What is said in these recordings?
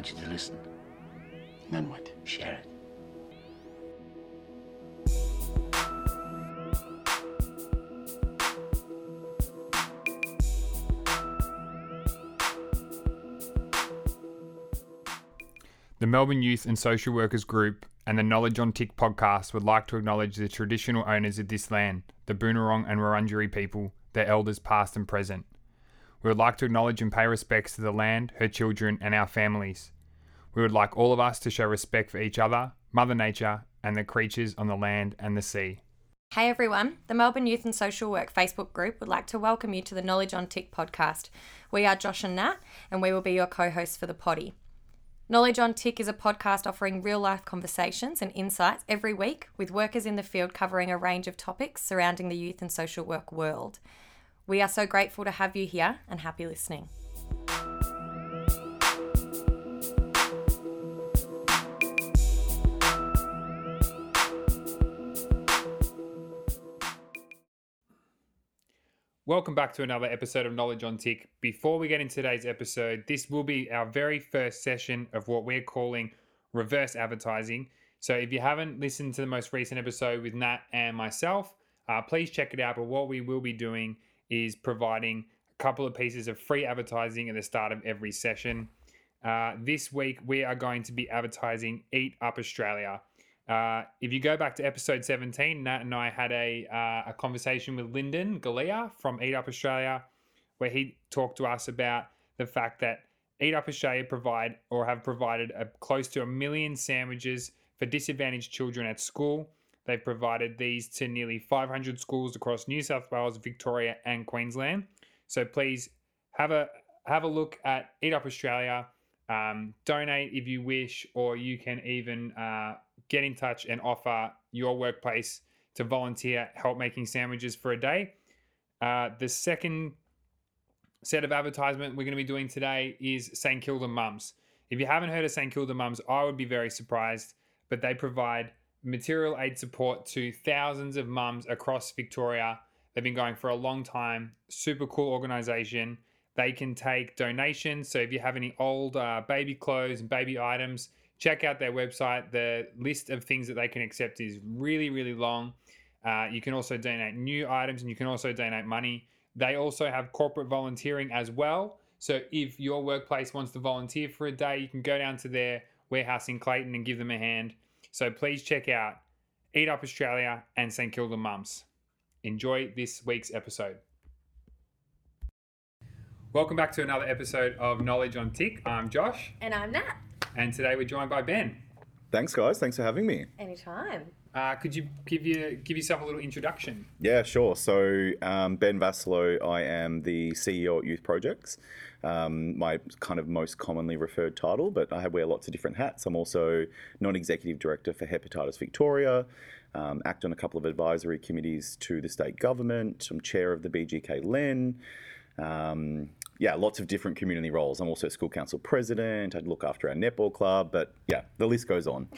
want you to listen. Then what? Share it. The Melbourne Youth and Social Workers Group and the Knowledge on Tick podcast would like to acknowledge the traditional owners of this land, the Boonwurrung and Wurundjeri people, their elders past and present. We would like to acknowledge and pay respects to the land, her children, and our families. We would like all of us to show respect for each other, Mother Nature, and the creatures on the land and the sea. Hey everyone, the Melbourne Youth and Social Work Facebook group would like to welcome you to the Knowledge on Tick podcast. We are Josh and Nat, and we will be your co hosts for the potty. Knowledge on Tick is a podcast offering real life conversations and insights every week with workers in the field covering a range of topics surrounding the youth and social work world. We are so grateful to have you here and happy listening. Welcome back to another episode of Knowledge on Tick. Before we get into today's episode, this will be our very first session of what we're calling reverse advertising. So if you haven't listened to the most recent episode with Nat and myself, uh, please check it out. But what we will be doing is providing a couple of pieces of free advertising at the start of every session. Uh, this week, we are going to be advertising Eat Up Australia. Uh, if you go back to episode 17, Nat and I had a, uh, a conversation with Lyndon Galea from Eat Up Australia, where he talked to us about the fact that Eat Up Australia provide or have provided a, close to a million sandwiches for disadvantaged children at school. They've provided these to nearly 500 schools across New South Wales, Victoria, and Queensland. So please have a have a look at Eat Up Australia. Um, donate if you wish, or you can even uh, get in touch and offer your workplace to volunteer help making sandwiches for a day. Uh, the second set of advertisement we're going to be doing today is St Kilda Mums. If you haven't heard of St Kilda Mums, I would be very surprised, but they provide material aid support to thousands of mums across Victoria. They've been going for a long time. Super cool organization. They can take donations. So if you have any old uh, baby clothes and baby items, check out their website. The list of things that they can accept is really, really long. Uh, you can also donate new items and you can also donate money. They also have corporate volunteering as well. So if your workplace wants to volunteer for a day, you can go down to their warehouse in Clayton and give them a hand. So please check out Eat Up Australia and St Kilda Mums. Enjoy this week's episode. Welcome back to another episode of Knowledge on Tick. I'm Josh, And I'm Nat. and today we're joined by Ben. Thanks, guys. Thanks for having me. Anytime. Uh, could you give you give yourself a little introduction? Yeah, sure. So, um, Ben Vassallo, I am the CEO at Youth Projects. Um, my kind of most commonly referred title, but I wear lots of different hats. I'm also non executive director for Hepatitis Victoria, um, act on a couple of advisory committees to the state government. I'm chair of the BGK LEN. Um, yeah, lots of different community roles. I'm also school council president. I look after our netball club, but yeah, the list goes on.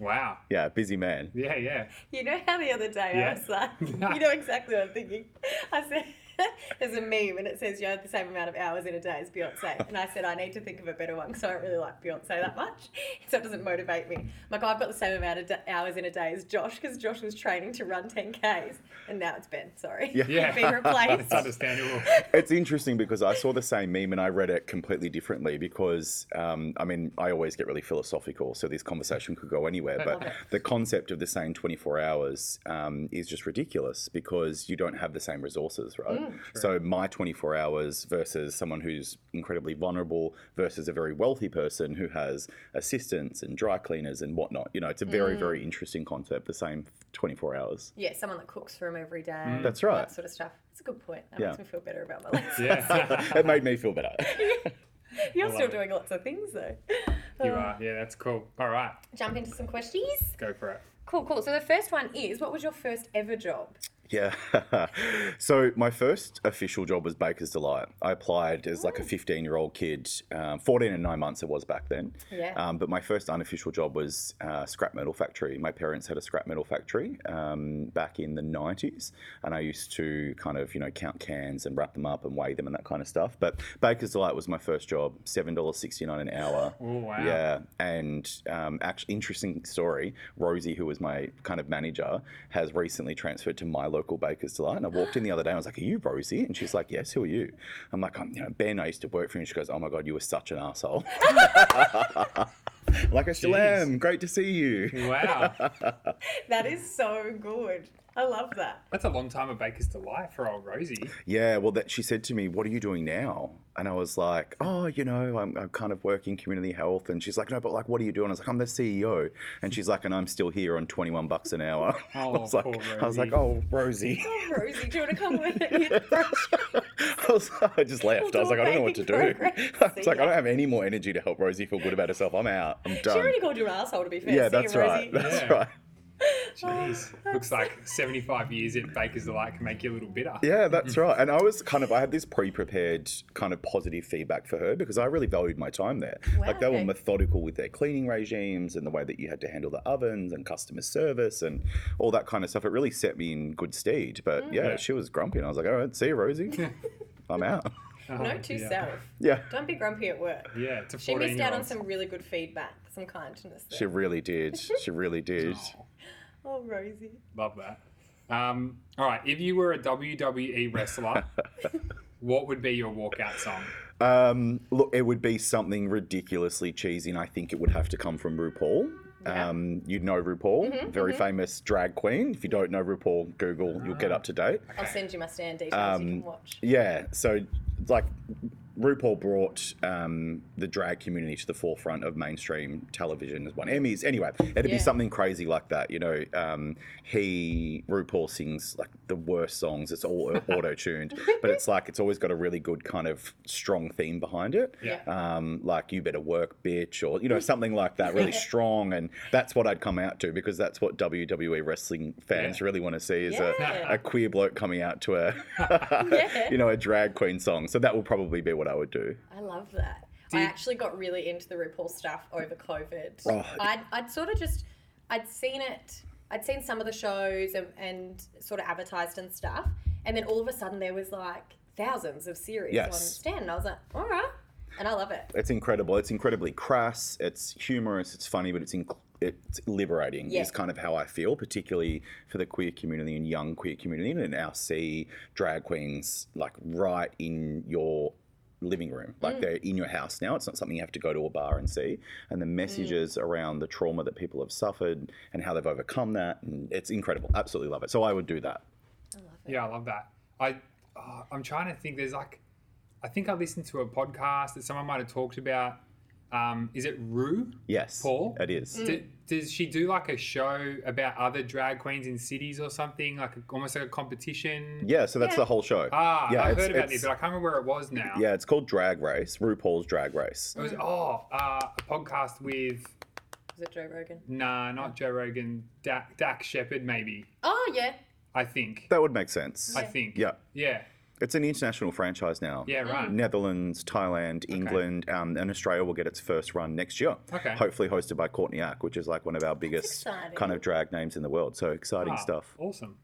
Wow. Yeah, busy man. Yeah, yeah. You know how the other day Yeah. I was like, you know exactly what I'm thinking. I said, there's a meme and it says you have the same amount of hours in a day as Beyonce. And I said, I need to think of a better one because I don't really like Beyonce that much. So it doesn't motivate me. I'm like, oh, I've got the same amount of d- hours in a day as Josh because Josh was training to run 10Ks. And now it's Ben, sorry. Yeah. Yeah. Been replaced. It's understandable. it's interesting because I saw the same meme and I read it completely differently because, um, I mean, I always get really philosophical, so this conversation could go anywhere. love But the concept of the same 24 hours um, is just ridiculous because you don't have the same resources, right? So my 24 hours versus someone who's incredibly vulnerable versus a very wealthy person who has assistants and dry cleaners and whatnot. You know, it's a very, mm. very interesting concept, the same 24 hours. Yeah, someone that cooks for him every day. Mm. That's right. That sort of stuff. It's a good point. That Yeah. makes me feel better about my life. Yeah. it made me feel better. You're still it. doing lots of things though. you are. Yeah, that's cool. All right. Jump into some questions. Go for it. Cool, cool. So the first one is, what was your first ever job? Yeah. so my first official job was Baker's Delight. I applied as like a 15 year old kid, um, 14 and nine months it was back then. Yeah. Um, but my first unofficial job was uh, scrap metal factory. My parents had a scrap metal factory um, back in the 90s, and I used to kind of you know count cans and wrap them up and weigh them and that kind of stuff. But Baker's Delight was my first job, seven dollars sixty nine an hour. Oh, wow. Yeah, and um, actually, interesting story. Rosie, who was my kind of manager, has recently transferred to my local Baker's Delight. And I walked in the other day. and I was like, "Are you Rosie?" And she's like, "Yes." Who are you? I'm like, "I'm you know Ben. I used to work for you." And she goes, "Oh my god, you were such an asshole." like I still Jeez. am. Great to see you. Wow. That is so good. I love that. That's a long time of Baker's Delight for old Rosie. Yeah, well, that she said to me, "What are you doing now?" And I was like, "Oh, you know, I'm, I'm kind of working community health." And she's like, "No, but like, what are you doing?" I was like, "I'm the CEO." And she's like, "And I'm still here on 21 bucks an hour." I Oh, was like, poor I was like, "Oh, Rosie." Oh, Rosie, do you want to come with me? I, was, I just left. I was like, I don't know what to do. We'll do I was like, I don't have any more energy to help Rosie feel good about herself. I'm out. I'm done. she already called you an asshole, to be fair. yeah, See you, that's Rosie. right. That's Yeah. right. Jeez. Oh, Looks like 75 years at Baker's Delight can make you a little bitter. Yeah, that's right. And I was kind of, I had this pre prepared kind of positive feedback for her because I really valued my time there. Wow, like they were methodical with their cleaning regimes and the way that you had to handle the ovens and customer service and all that kind of stuff. It really set me in good stead. But mm. yeah, Yeah. she was grumpy and I was like, all right, see you, Rosie. I'm out. Oh, Note uh-huh. to yeah. self. Yeah. Don't be grumpy at work. Yeah, it's a She missed out on some really good feedback, some kindness there. She really did. She really did. Oh, Rosie. Love that. Um, all right, if you were a WWE wrestler, what would be your walkout song? Um, look, it would be something ridiculously cheesy, and I think it would have to come from RuPaul. Yeah. Um, you'd know RuPaul, very famous drag queen. If you don't know RuPaul, Google, you'll get up to date. I'll send you my Stan details you Um, can watch. Yeah, so like RuPaul brought um, the drag community to the forefront of mainstream television as won Emmys. Anyway, it'd Yeah. be something crazy like that. You know, um, he RuPaul sings like the worst songs. It's all auto tuned, but it's like it's always got a really good kind of strong theme behind it. Yeah. Um, like you better work, bitch, or you know something like that, really strong. And that's what I'd come out to because that's what WWE wrestling fans Yeah. really want to see is Yeah. a, a queer bloke coming out to a Yeah. you know, a drag queen song. So that will probably be what I would do. I love that. I actually got really into the RuPaul stuff over COVID. Oh. I'd, I'd sort of just, I'd seen it, I'd seen some of the shows and, and sort of advertised and stuff. And then all of a sudden there was like thousands of series on Yes. Stan. And I was like, all right. And I love it. It's incredible. It's incredibly crass. It's humorous. It's funny, but it's inc- it's liberating. Yeah. Is kind of how I feel, particularly for the queer community and young queer community, and now see drag queens like right in your living room like Mm. they're in your house now it's not something you have to go to a bar and see and the Mm. messages around the trauma that people have suffered and how they've overcome that and it's incredible absolutely love it so i would do that I love it. Yeah, I love that. I uh, I'm trying to think. There's like, I think I listened to a podcast that someone might have talked about. Um, is it Rue? yes Paul? it is D- does she do like a show about other drag queens in cities or something, like a, almost like a competition? yeah so that's Yeah. the whole show Ah, yeah I've heard about this, but I can't remember where it was now. Yeah, it's called Drag Race, RuPaul's Drag Race. It was oh uh, a podcast with Is it Joe Rogan? nah, not Joe Rogan, Dax, Dax Shepard maybe. Oh, yeah. I think. That would make sense. I think. Yeah, Yeah. It's an international franchise now. Yeah. Right. Netherlands, Thailand, England, um, and Australia will get its first run next year. Okay. Hopefully hosted by Courtney Act, which is like one of our biggest exciting. kind of drag names in the world. So exciting Ah, stuff. Awesome.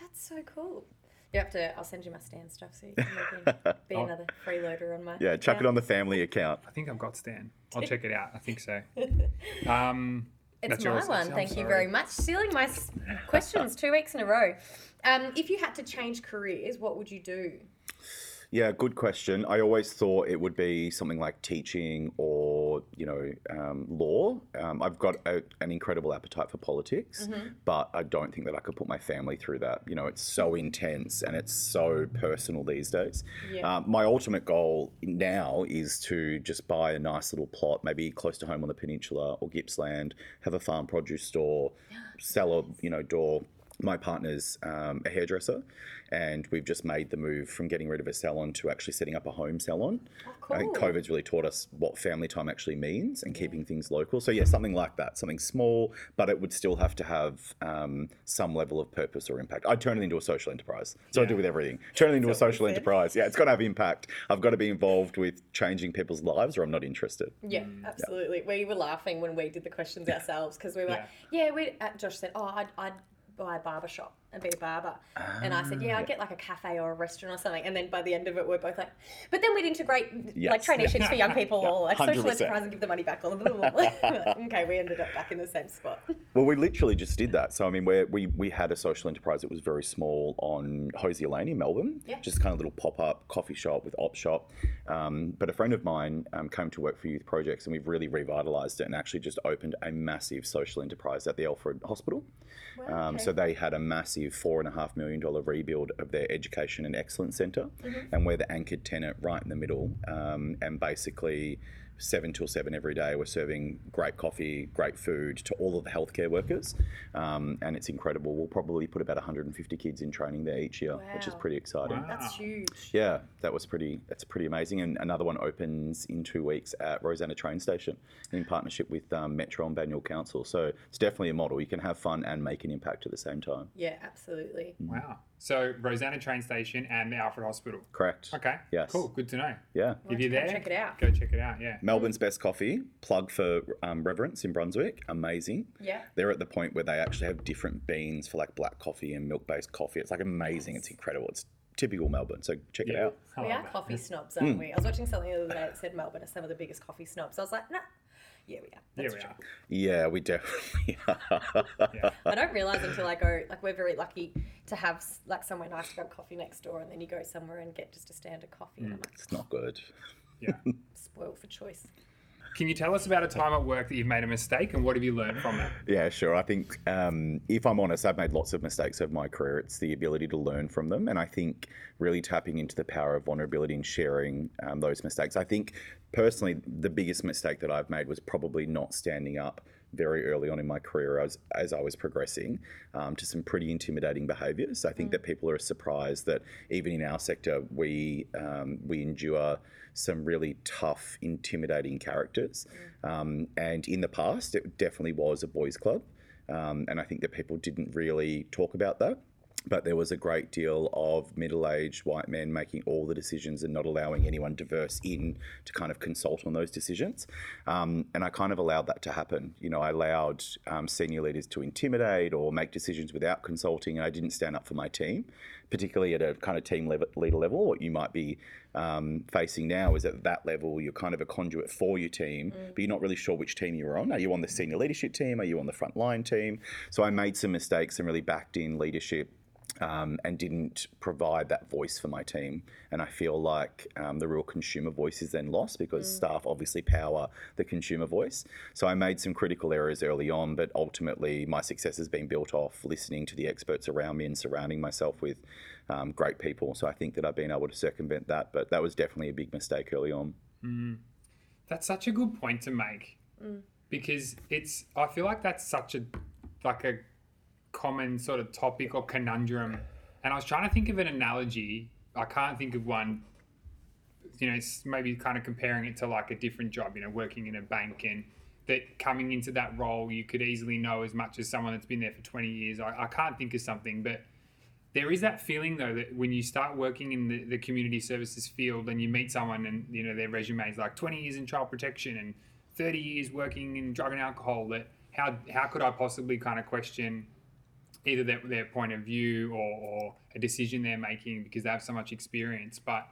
That's so cool. You have to, I'll send you my Stan stuff so you can maybe be Oh. another freeloader on my. Yeah, chuck it on the family account. I think I've got Stan. I'll check it out. I think so. Um, It's That's my yours, one. I'm Thank you sorry. very much. Stealing my s- questions two weeks in a row. Um, if you had to change careers, what would you do? Yeah, good question. I always thought it would be something like teaching or, you know, um, law. Um, I've got a, an incredible appetite for politics, but I don't think that I could put my family through that. You know, it's so intense and it's so personal these days. Yeah. Um, my ultimate goal now is to just buy a nice little plot, maybe close to home on the peninsula or Gippsland, have a farm produce store, sell a, you know, door my partner's um, a hairdresser, and we've just made the move from getting rid of a salon to actually setting up a home salon. I think cool. COVID's really taught us what family time actually means and keeping things local. So yeah, something like that, something small, but it would still have to have um, some level of purpose or impact. I'd turn it into a social enterprise. So I do with everything. Turn it into a That's what we social enterprise. Yeah, it's got to have impact. I've got to be involved with changing people's lives, or I'm not interested. Yeah, absolutely. We were laughing when we did the questions ourselves because we were like, yeah, we. Uh, Josh said, oh, I'd, I'd buy a barber shop and be a barber, and I said, yeah, I'd get like a cafe or a restaurant or something. And then by the end of it, we're both like, but then we'd integrate like traineeships for young people or like social enterprise and give the money back. Blah, blah, blah, blah. okay, we ended up back in the same spot. Well, we literally just did that. So, I mean, we're, we we had a social enterprise that was very small on Hosier Lane in Melbourne, Yeah. just kind of little pop up coffee shop with op shop. Um, but a friend of mine um, came to work for Youth Projects, and we've really revitalised it and actually just opened a massive social enterprise at the Alfred Hospital. Um, So they had a massive four and a half million dollar rebuild of their education and excellence center, and we're the anchored tenant right in the middle, um, and basically. Seven till seven every day. We're serving great coffee, great food to all of the healthcare workers, um, and it's incredible. We'll probably put about 150 kids in training there each year, which is pretty exciting. Wow. That's huge. Yeah, that was pretty. That's pretty amazing. And another one opens in two weeks at Rosanna train station in partnership with um, Metro and Banyule Council. So it's definitely a model. You can have fun and make an impact at the same time. Yeah, absolutely. Wow. So Rosanna train station and the Alfred Hospital. Correct. Okay. Yes. Cool. Good to know. Yeah. If you're there, check it out. Go check it out. Yeah. Melbourne's best coffee. Plug for um, Reverence in Brunswick. Amazing. Yeah. They're at the point where they actually have different beans for like black coffee and milk based coffee. It's like amazing. It's incredible. It's typical Melbourne. So check it out. I We are coffee snobs, aren't we? I was watching something the other day that said Melbourne are some of the biggest coffee snobs. I was like, nah. Yeah, we are. Yeah, we true. are. Yeah, we definitely are. Yeah. I don't realize until I go, like, we're very lucky to have like somewhere nice to grab coffee next door, and then you go somewhere and get just a standard coffee, and mm. I'm like, It's not good. Yeah. spoiled for choice. Can you tell us about a time at work that you've made a mistake and what have you learned from it? Yeah, sure. I think um, if I'm honest, I've made lots of mistakes over my career. It's the ability to learn from them, and I think really tapping into the power of vulnerability and sharing um, those mistakes. I think personally, the biggest mistake that I've made was probably not standing up very early on in my career as, as I was progressing um, to some pretty intimidating behaviours. I think that people are surprised that even in our sector, we um, we endure some really tough, intimidating characters. Um, and in the past, it definitely was a boys' club. Um, and I think that people didn't really talk about that. But there was a great deal of middle aged white men making all the decisions and not allowing anyone diverse in to kind of consult on those decisions. Um, and I kind of allowed that to happen. You know, I allowed um, senior leaders to intimidate or make decisions without consulting, and I didn't stand up for my team, particularly at a kind of team level, leader level. What you might be um, facing now is at that level, you're kind of a conduit for your team, but you're not really sure which team you're on. Are you on the senior leadership team? Are you on the front line team? So I made some mistakes and really backed in leadership um, and didn't provide that voice for my team. And I feel like um, the real consumer voice is then lost because staff obviously power the consumer voice. So I made some critical errors early on, but ultimately my success has been built off listening to the experts around me and surrounding myself with um, great people. So I think that I've been able to circumvent that, but that was definitely a big mistake early on. That's such a good point to make because it's. I feel like that's such a like a common sort of topic or conundrum, and I was trying to think of an analogy. I can't think of one. You know, it's maybe kind of comparing it to like a different job. You know, working in a bank and that coming into that role, you could easily know as much as someone that's been there for twenty years. I, I can't think of something, but there is that feeling though that when you start working in the, the community services field and you meet someone and you know their resume is like 20 years in child protection and 30 years working in drug and alcohol that how how could i possibly kind of question either their, their point of view or, or a decision they're making because they have so much experience but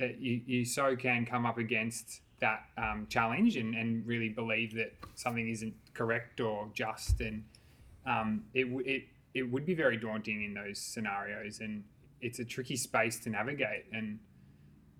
uh, you, you so can come up against that um, challenge and, and really believe that something isn't correct or just. And um, it, it it would be very daunting in those scenarios and it's a tricky space to navigate. And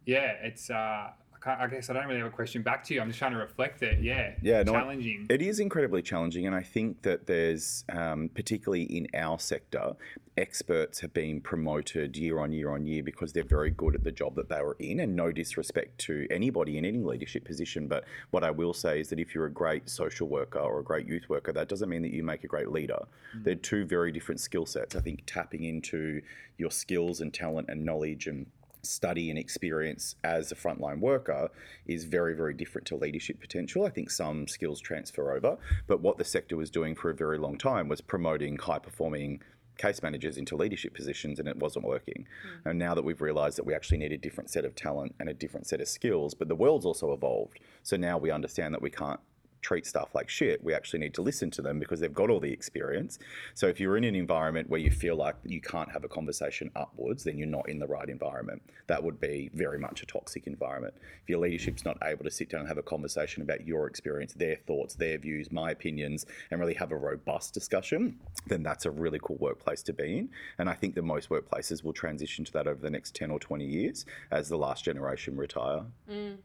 yeah it's uh, I guess I don't really have a question back to you. I'm just trying to reflect it. Yeah. Yeah, no, challenging. It is incredibly challenging, and I think that there's, um, particularly in our sector, experts have been promoted year on year on year because they're very good at the job that they were in. And no disrespect to anybody in any leadership position, but what I will say is that if you're a great social worker or a great youth worker, that doesn't mean that you make a great leader. They're two very different skill sets. I think tapping into your skills and talent and knowledge and study and experience as a frontline worker is very, very different to leadership potential. I think some skills transfer over, but what the sector was doing for a very long time was promoting high performing case managers into leadership positions and it wasn't working. Hmm. And now that we've realized that we actually need a different set of talent and a different set of skills, but the world's also evolved. So now we understand that we can't treat stuff like shit. We actually need to listen to them because they've got all the experience. So if you're in an environment where you feel like you can't have a conversation upwards, then you're not in the right environment. That would be very much a toxic environment. If your leadership's not able to sit down and have a conversation about your experience, their thoughts, their views, my opinions, and really have a robust discussion, then that's a really cool workplace to be in. And I think that most workplaces will transition to that over the next 10 or 20 years as the last generation retire. Mm.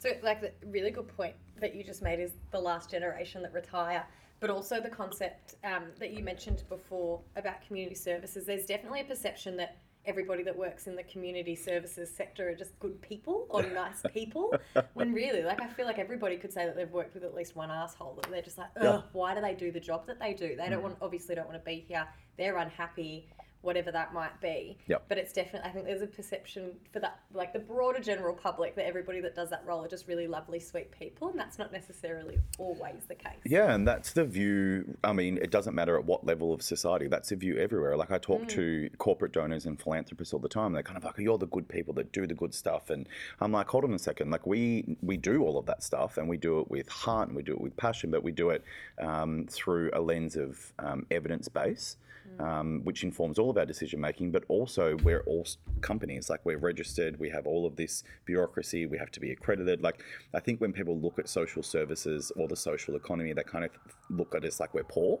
So, like, the really good point that you just made is the last generation that retire, but also the concept um, that you mentioned before about community services. There's definitely a perception that everybody that works in the community services sector are just good people or nice people, when really, like, I feel like everybody could say that they've worked with at least one asshole that they're just like, ugh, Yeah. why do they do the job that they do? They don't want, obviously, don't want to be here. They're unhappy. Whatever that might be, Yep. but it's definitely. I think there's a perception for that, like the broader general public, that everybody that does that role are just really lovely, sweet people, and that's not necessarily always the case. Yeah, and that's the view. I mean, it doesn't matter at what level of society. That's a view everywhere. Like I talk to corporate donors and philanthropists all the time. They're kind of like, "You're the good people that do the good stuff," and I'm like, "Hold on a second. Like we we do all of that stuff, and we do it with heart and we do it with passion, but we do it um, through a lens of um, evidence base." Um, which informs all of our decision making, but also we're all companies. Like we're registered, we have all of this bureaucracy, we have to be accredited. Like I think when people look at social services or the social economy, they kind of look at us like we're poor.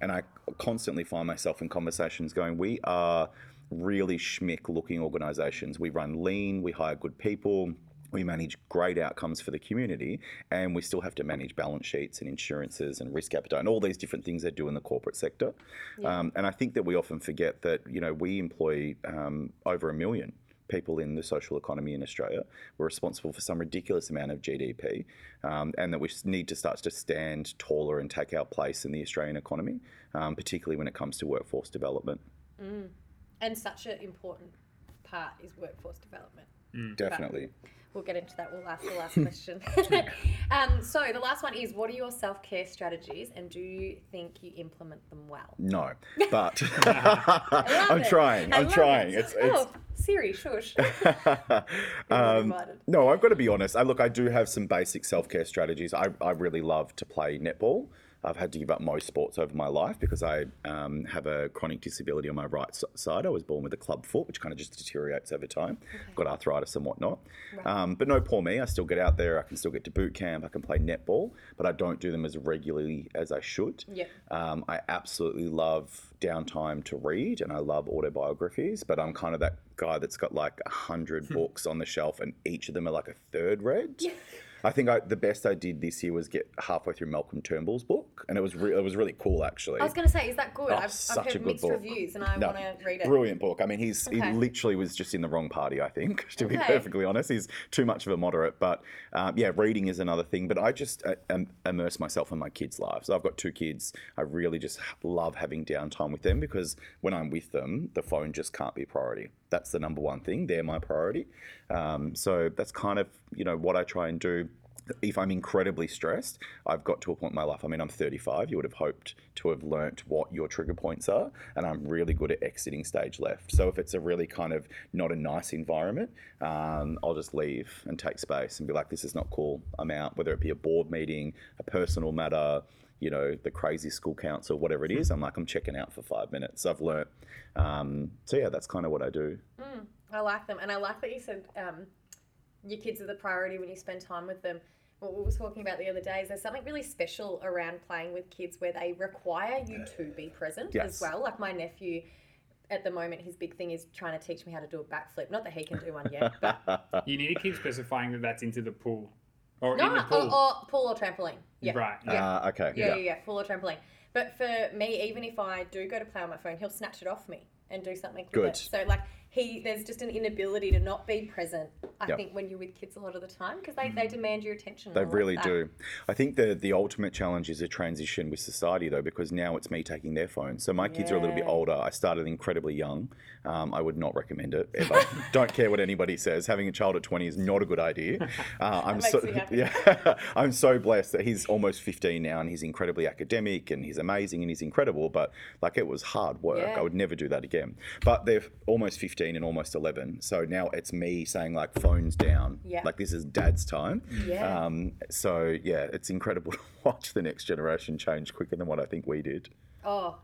And I constantly find myself in conversations going, we are really schmick looking organizations. We run lean, we hire good people. We manage great outcomes for the community, and we still have to manage balance sheets and insurances and risk appetite and all these different things they do in the corporate sector. Um, and I think that we often forget that you know we employ um, over a million people in the social economy in Australia. We're responsible for some ridiculous amount of GDP, um, and that we need to start to stand taller and take our place in the Australian economy, um, particularly when it comes to workforce development. And such an important part is workforce development. Definitely. We'll get into that. We'll ask the last question. um, so the last one is: What are your self care strategies, and do you think you implement them well? No, but I'm trying. I'm trying. it. It's, it's oh, Siri, shush. um, no, I've got to be honest. I look, I do have some basic self care strategies. I, I really love to play netball. I've had to give up most sports over my life because I um, have a chronic disability on my right side. I was born with a club foot, which kind of just deteriorates over time. Got arthritis and whatnot. Um, but no, poor me. I still get out there. I can still get to boot camp. I can play netball, but I don't do them as regularly as I should. Yep. Um, I absolutely love downtime to read and I love autobiographies, but I'm kind of that guy that's got like a hundred books on the shelf and each of them are like a third read. I think I, the best I did this year was get halfway through Malcolm Turnbull's book, and it was re- it was really cool actually. I was going to say, is that good? Oh, I've, I've such a heard good mixed book. reviews, and I No, want to read it. Brilliant book. I mean, he's Okay. he literally was just in the wrong party. I think, to be perfectly honest, he's too much of a moderate. But um, yeah, reading is another thing. But I just uh, um, immerse myself in my kids' lives. I've got two kids. I really just love having downtime with them because when I'm with them, the phone just can't be a priority. That's the number one thing. They're my priority. Um, so that's kind of you know what I try and do if I'm incredibly stressed, I've got to a point in my life. I mean, I'm 35. You would have hoped to have learnt what your trigger points are, and I'm really good at exiting stage left. So if it's a really kind of not a nice environment, um, I'll just leave and take space and be like, "This is not cool. I'm out." Whether it be a board meeting, a personal matter, you know, the crazy school council, or whatever it is, I'm like, I'm checking out for five minutes. I've learnt. Um, so yeah, that's kind of what I do. I like them, and I like that you said um, your kids are the priority when you spend time with them. What we were talking about the other day is there's something really special around playing with kids where they require you to be present Yes. as well. Like my nephew, at the moment his big thing is trying to teach me how to do a backflip. Not that he can do one yet, but You need to keep specifying that that's into the pool or no, in the or, pool. or pool or trampoline. Yeah. Right. Yeah. Ah, okay. Yeah, yeah, yeah, full or trampoline. But for me, even if I do go to play on my phone, he'll snatch it off me and do something with Good. it. So like he, there's just an inability to not be present. I Yep. think when you're with kids a lot of the time because they, they demand your attention. They really do. I think the the ultimate challenge is a transition with society though, because now it's me taking their phones. So my kids are a little bit older. I started incredibly young. Um, I would not recommend it ever. Don't care what anybody says. Having a child at twenty is not a good idea. Uh, I'm so yeah. I'm so blessed that he's almost fifteen now and he's incredibly academic and he's amazing and he's incredible. But like it was hard work. Yeah. I would never do that again. But they're almost fifteen and almost eleven. So now it's me saying like phones down. Yeah. Like this is dad's time. Yeah. Um, so yeah, it's incredible to watch the next generation change quicker than what I think we did. Oh,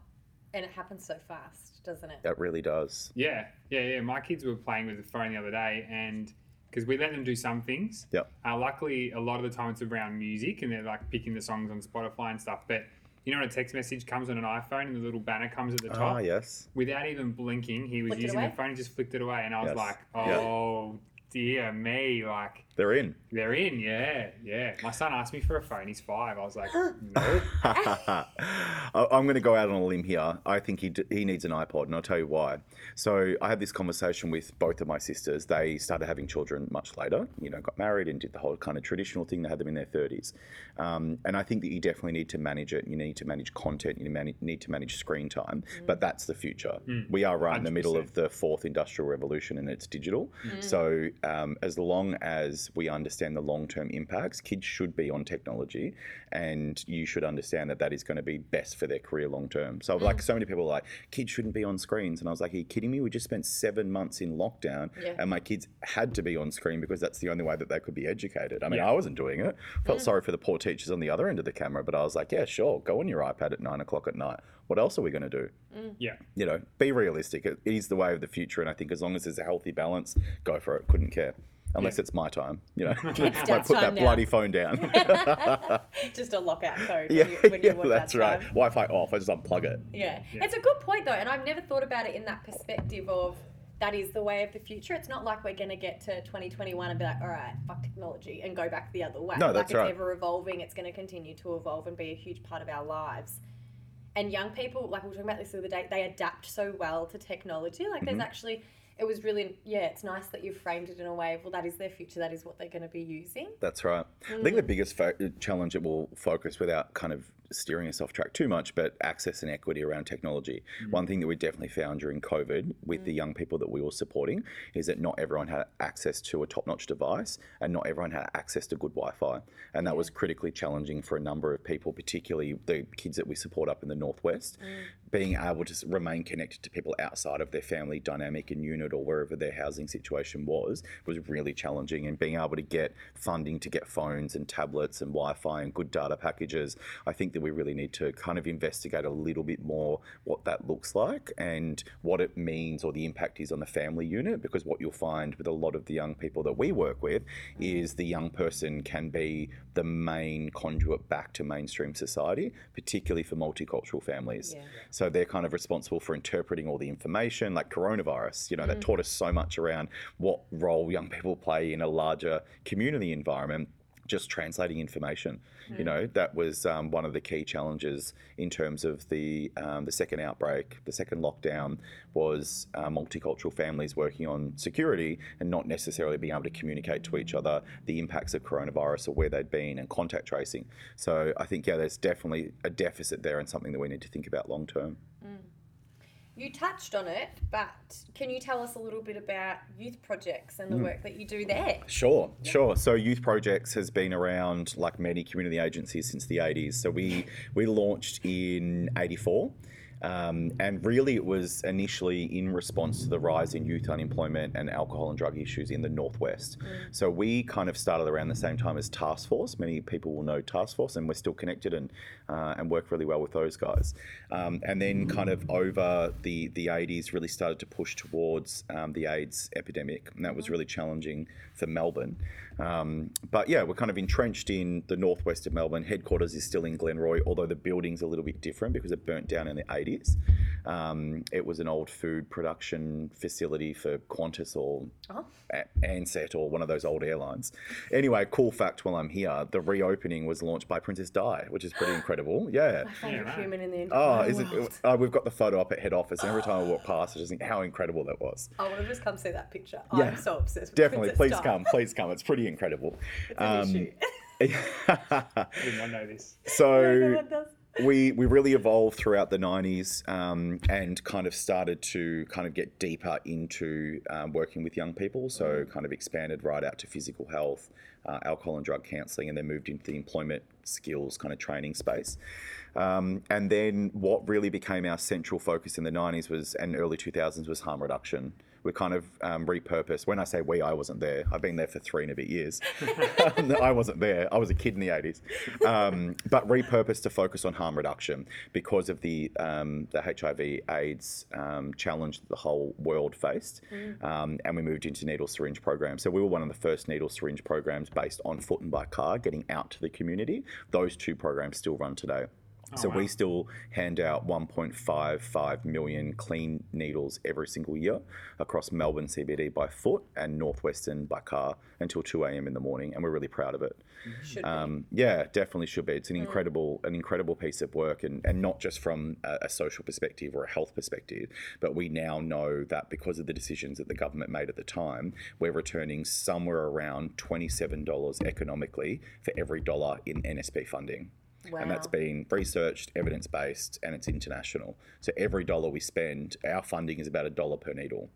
and it happens so fast, doesn't it? That really does. Yeah, yeah, yeah. My kids were playing with the phone the other day, and because we let them do some things. Yep. Uh, luckily, a lot of the time it's around music, and they're like picking the songs on Spotify and stuff. But you know, when a text message comes on an iPhone and the little banner comes at the top, Ah, yes. without even blinking, he was Flicked using the phone, he just flicked it away, and I was Yes. like, Yeah. oh dear me, like. They're in. They're in, yeah, yeah. My son asked me for a phone. He's five. I was like, no. I- I'm going to go out on a limb here. I think he, d- he needs an iPod, and I'll tell you why. So I had this conversation with both of my sisters. They started having children much later, you know, got married and did the whole kind of traditional thing. They had them in their 30s. Um, and I think that you definitely need to manage it. You need to manage content. You mani- need to manage screen time. But that's the future. We are right in the middle of the fourth industrial revolution, and it's digital. So um, as long as we understand the long-term impacts, kids should be on technology, and you should understand that that is going to be best for their career long term. So mm. like so many people are like kids shouldn't be on screens, and I was like, are you kidding me? We just spent seven months in lockdown, Yeah. and my kids had to be on screen because that's the only way that they could be educated. I mean, Yeah. I wasn't doing it. Felt mm. sorry for the poor teachers on the other end of the camera, but I was like, yeah, sure, go on your iPad at nine o'clock at night. What else are we going to do? Mm. Yeah. you know, be realistic. It is the way of the future, and I think as long as there's a healthy balance, go for it. Couldn't care. Unless it's my time, you know. like dad's put that now. bloody phone down. Just a lockout code. yeah, when you, when yeah, want that's that right. time. Wi-Fi off. I just unplug it. Yeah. Yeah. It's a good point though, and I've never thought about it in that perspective of that is the way of the future. It's not like we're going to get to 2021 and be like, all right, fuck technology and go back the other way. No, like that's it's right. ever evolving. It's going to continue to evolve and be a huge part of our lives. And young people, like we were talking about this the other day, they adapt so well to technology. Like Mm-hmm. there's actually, it was really, yeah, it's nice that you've framed it in a way of, well, that is their future. That is what they're going to be using. That's right. I think the mm. biggest fo- challenge it will focus without kind of steering us off track too much, but access and equity around technology. Mm. One thing that we definitely found during COVID with the mm. young people that we were supporting is that not everyone had access to a top notch device and not everyone had access to good Wi Fi. And that was critically challenging for a number of people, particularly the kids that we support up in the Northwest. Being able to remain connected to people outside of their family dynamic and unit or wherever their housing situation was was really challenging. And being able to get funding to get phones and tablets and Wi Fi and good data packages, I think that we really need to kind of investigate a little bit more what that looks like and what it means or the impact is on the family unit. Because what you'll find with a lot of the young people that we work with is the young person can be the main conduit back to mainstream society, particularly for multicultural families. Yeah. So they're kind of responsible for interpreting all the information, like coronavirus, you know, that mm. taught us so much around what role young people play in a larger community environment. Just translating information, you know, that was um, one of the key challenges in terms of the um, the second outbreak, the second lockdown, was uh, multicultural families working on security and not necessarily being able to communicate to each other the impacts of coronavirus or where they'd been and contact tracing. So I think yeah, there's definitely a deficit there and something that we need to think about long term. You touched on it, but can you tell us a little bit about youth projects and the hmm. work that you do there? Sure, sure. So Youth Projects has been around like many community agencies since the 80s. So we we launched in 84. Um, and really, it was initially in response to the rise in youth unemployment and alcohol and drug issues in the Northwest. So we kind of started around the same time as Task Force. Many people will know Task Force, and we're still connected and uh, and work really well with those guys. Um, and then, kind of over the the 80s, really started to push towards um, the AIDS epidemic, and that was really challenging for Melbourne. Um, but yeah, we're kind of entrenched in the northwest of Melbourne. Headquarters is still in Glenroy, although the building's a little bit different because it burnt down in the 80s. 80s. Um, it was an old food production facility for Qantas or Oh. A- Ansett or one of those old airlines. Anyway, cool fact while I'm here, the reopening was launched by Princess Di, which is pretty incredible. Yeah. My favourite right. human in the Oh, entire is it? Uh, we've got the photo up at head office, and every time I walk past, I just think how incredible that was. I want to just come see that picture. Yeah. I'm so obsessed with Definitely, Princess please Di. come, please come. It's pretty incredible. It's an issue. I did not know this. So one does. We we really evolved throughout the 90s um, and kind of started to kind of get deeper into um, working with young people. So kind of expanded right out to physical health uh, alcohol and drug counselling and then moved into the employment skills kind of training space. Um, and then what really became our central focus in the 90s was and early 2000s was harm reduction we kind of um, repurposed. When I say we, I wasn't there. I've been there for three and a bit years. I wasn't there. I was a kid in the 80s. Um, but repurposed to focus on harm reduction because of the, um, the HIV AIDS um, challenge that the whole world faced. Um, and we moved into needle syringe programs. So we were one of the first needle syringe programs based on foot and by car, getting out to the community. Those two programs still run today. So we still hand out 1.55 million clean needles every single year across Melbourne CBD by foot and Northwestern by car until 2 a.m. in the morning, and we're really proud of it. Be. Um, yeah, definitely should be. It's an incredible, an incredible piece of work, and, and not just from a, a social perspective or a health perspective, but we now know that because of the decisions that the government made at the time, we're returning somewhere around $27 economically for every dollar in NSP funding. And that's been researched, evidence based, and it's international. So every dollar we spend, our funding is about a dollar per needle.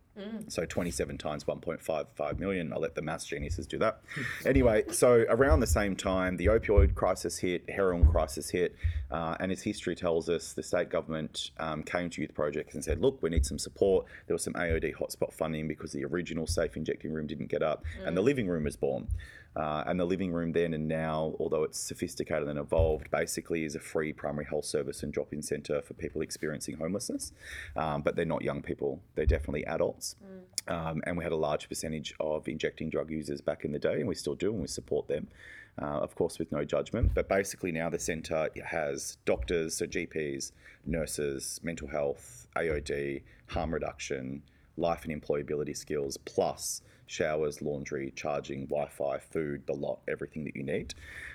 So 27 times 1.55 million. I'll let the maths geniuses do that. anyway, so around the same time, the opioid crisis hit, heroin crisis hit, uh, and as history tells us, the state government um, came to youth projects and said, "Look, we need some support." There was some AOD hotspot funding because the original safe injecting room didn't get up, and the living room was born. Uh, and the living room then and now, although it's sophisticated and evolved, basically is a free primary health service and drop-in centre for people experiencing homelessness. Um, but they're not young people; they're definitely adults. Um, and we had a large percentage of injecting drug users back in the day, and we still do, and we support them. Uh, of course, with no judgment. But basically, now the centre has doctors, so GPs, nurses, mental health, AOD, harm reduction, life and employability skills, plus showers, laundry, charging, Wi Fi, food, the lot, everything that you need.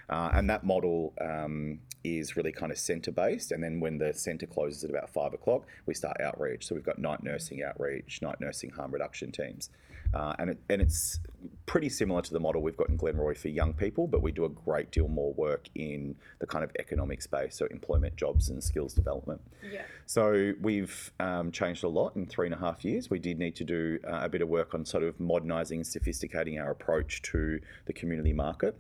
Uh, and that model um, is really kind of centre based. And then when the centre closes at about five o'clock, we start outreach. So we've got night nursing outreach, night nursing harm reduction teams. Uh, and, it, and it's pretty similar to the model we've got in Glenroy for young people, but we do a great deal more work in the kind of economic space, so employment, jobs, and skills development. Yeah. So we've um, changed a lot in three and a half years. We did need to do uh, a bit of work on sort of modernising and sophisticating our approach to the community market.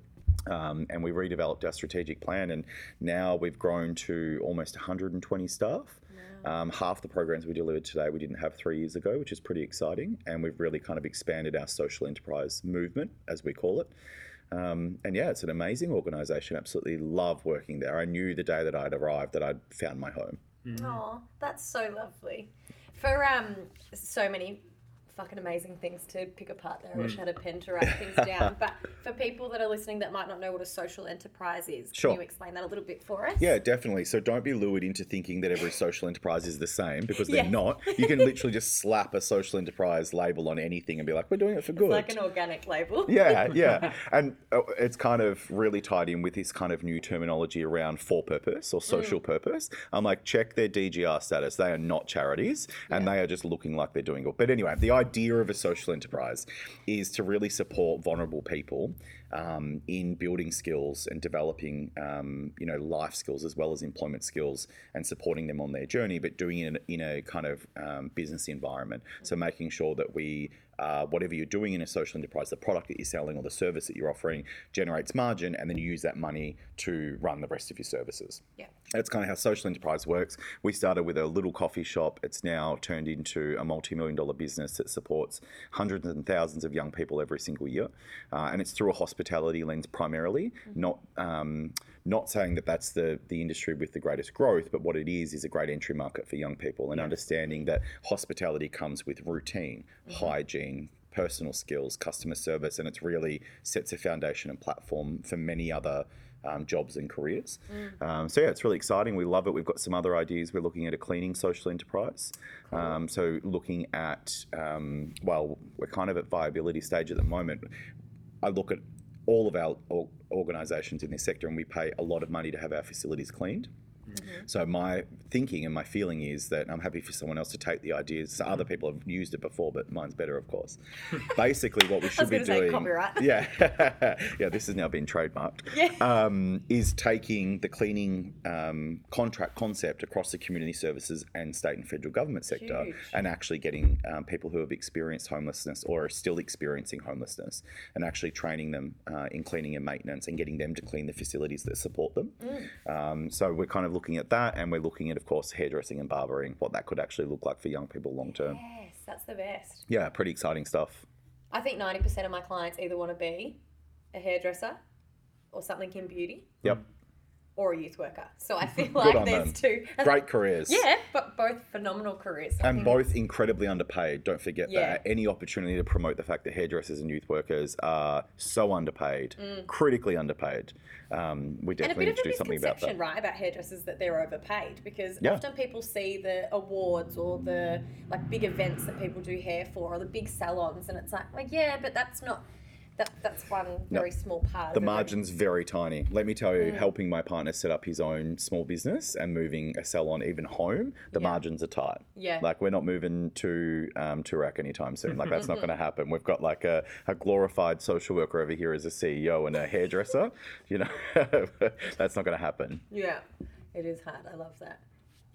Um, and we redeveloped our strategic plan, and now we've grown to almost 120 staff. Um, half the programs we delivered today we didn't have three years ago, which is pretty exciting. And we've really kind of expanded our social enterprise movement, as we call it. Um, and yeah, it's an amazing organisation. Absolutely love working there. I knew the day that I'd arrived that I'd found my home. Oh, that's so lovely. For um, so many fucking amazing things to pick apart there. I wish I had a pen to write things down. But for people that are listening that might not know what a social enterprise is, Sure. can you explain that a little bit for us? Yeah, definitely. So don't be lured into thinking that every social enterprise is the same because they're Yeah. not. You can literally just slap a social enterprise label on anything and be like, we're doing it for good. It's like an organic label. yeah, yeah. And uh, it's kind of really tied in with this kind of new terminology around for purpose or social purpose. I'm like, check their DGR status. They are not charities and they are just looking like they're doing good. But anyway, the idea of a social enterprise is to really support vulnerable people um, in building skills and developing, um, you know, life skills as well as employment skills and supporting them on their journey, but doing it in a kind of um, business environment. So making sure that we uh, whatever you're doing in a social enterprise, the product that you're selling or the service that you're offering generates margin, and then you use that money to run the rest of your services. Yeah. That's kind of how social enterprise works. We started with a little coffee shop. It's now turned into a multi million dollar business that supports hundreds and thousands of young people every single year. Uh, and it's through a hospitality lens primarily, not. Um, not saying that that's the, the industry with the greatest growth, but what it is is a great entry market for young people and understanding that hospitality comes with routine, hygiene, personal skills, customer service, and it's really sets a foundation and platform for many other um, jobs and careers. Um, so yeah, it's really exciting. We love it. We've got some other ideas. We're looking at a cleaning social enterprise. Um, so looking at um, well, we're kind of at viability stage at the moment. I look at all of our organisations in this sector, and we pay a lot of money to have our facilities cleaned. So my thinking and my feeling is that I'm happy for someone else to take the ideas. So other people have used it before, but mine's better, of course. Basically, what we should be doing, copyright. yeah, yeah, this has now been trademarked. Yeah. Um, is taking the cleaning um, contract concept across the community services and state and federal government sector, Huge. and actually getting um, people who have experienced homelessness or are still experiencing homelessness, and actually training them uh, in cleaning and maintenance, and getting them to clean the facilities that support them. Um, so we're kind of looking at that, and we're looking at, of course, hairdressing and barbering, what that could actually look like for young people long term. Yes, that's the best. Yeah, pretty exciting stuff. I think 90% of my clients either want to be a hairdresser or something in beauty Yep, or a youth worker. So I feel like there's them. two. great careers. Yeah, but both phenomenal careers. I And think both incredibly underpaid. Don't forget Yeah. that. Any opportunity to promote the fact that hairdressers and youth workers are so underpaid, critically underpaid. Um, we Mm. Definitely need to do something about that. right, about hairdressers that they're overpaid because Yeah. often people see the awards or the like big events that people do hair for or the big salons, and it's like, well, yeah, but that's not that that's one very small part. The of it. margin's very tiny. Let me tell you, helping my partner set up his own small business and moving a salon even home, the Yeah. margins are tight. Yeah. Like we're not moving to um, Toorak anytime soon. Like that's not going to happen. We've got like a, a glorified social worker over here as a CEO and a hairdresser. You know, that's not going to happen. Yeah, it is hard. I love that.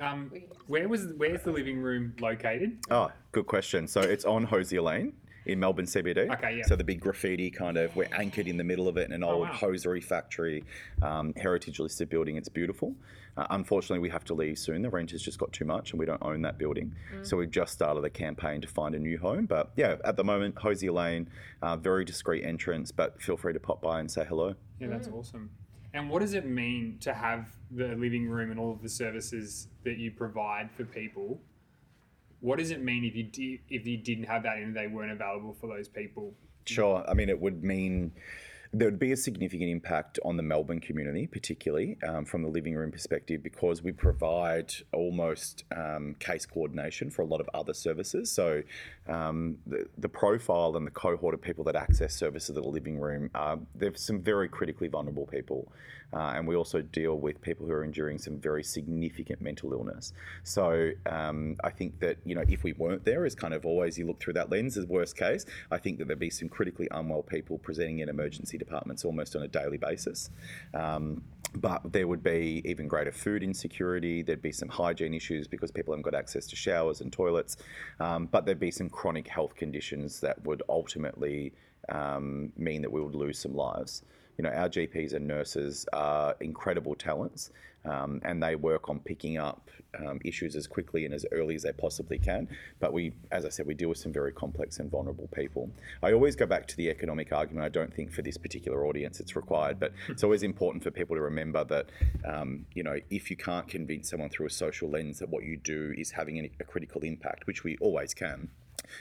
Um, where was where's the living room located? Oh, good question. So it's on Hosier Lane in Melbourne CBD. Okay, yeah. So the big graffiti kind of, we're anchored in the middle of it in an old wow. hosiery factory, um, heritage listed building. It's beautiful. Uh, unfortunately, we have to leave soon. The rent has just got too much and we don't own that building. So we've just started a campaign to find a new home. But yeah, at the moment, Hosier Lane, uh, very discreet entrance, but feel free to pop by and say hello. Yeah, that's awesome. And what does it mean to have the living room and all of the services that you provide for people? What does it mean if you did, if you didn't have that and they weren't available for those people? Sure. I mean, it would mean there would be a significant impact on the Melbourne community, particularly um, from the living room perspective, because we provide almost um, case coordination for a lot of other services. So um, the, the profile and the cohort of people that access services at the living room, uh, there's some very critically vulnerable people. Uh, and we also deal with people who are enduring some very significant mental illness. So um, I think that you know if we weren't there, as kind of always you look through that lens as worst case, I think that there'd be some critically unwell people presenting in emergency departments almost on a daily basis. Um, but there would be even greater food insecurity. There'd be some hygiene issues because people haven't got access to showers and toilets. Um, but there'd be some chronic health conditions that would ultimately um, mean that we would lose some lives you know, our GPs and nurses are incredible talents, um, and they work on picking up um, issues as quickly and as early as they possibly can. But we, as I said, we deal with some very complex and vulnerable people. I always go back to the economic argument. I don't think for this particular audience it's required, but it's always important for people to remember that, um, you know, if you can't convince someone through a social lens that what you do is having a critical impact, which we always can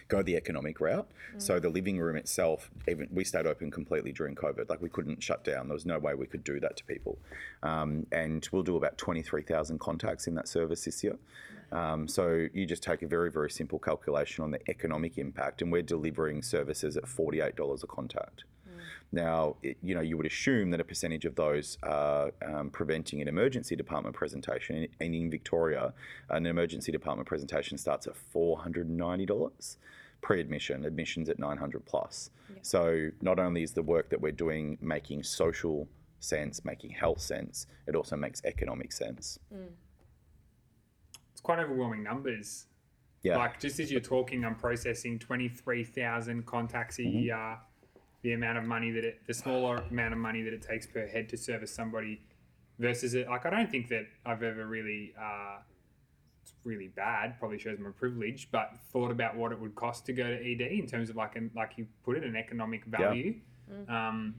go the economic route. So the living room itself, even we stayed open completely during COVID. Like we couldn't shut down. There was no way we could do that to people. Um, and we'll do about twenty three thousand contacts in that service this year. Um, so you just take a very very simple calculation on the economic impact, and we're delivering services at forty eight dollars a contact. Now, it, you know, you would assume that a percentage of those are um, preventing an emergency department presentation. And in Victoria, an emergency department presentation starts at $490 pre-admission, admissions at 900 plus. So not only is the work that we're doing making social sense, making health sense, it also makes economic sense. It's quite overwhelming numbers. Yeah. Like just as you're talking, I'm processing twenty three thousand contacts a year. The amount of money that it, the smaller amount of money that it takes per head to service somebody, versus it. Like I don't think that I've ever really, uh, it's really bad. Probably shows my privilege, but thought about what it would cost to go to ED in terms of like an like you put it an economic value. Um,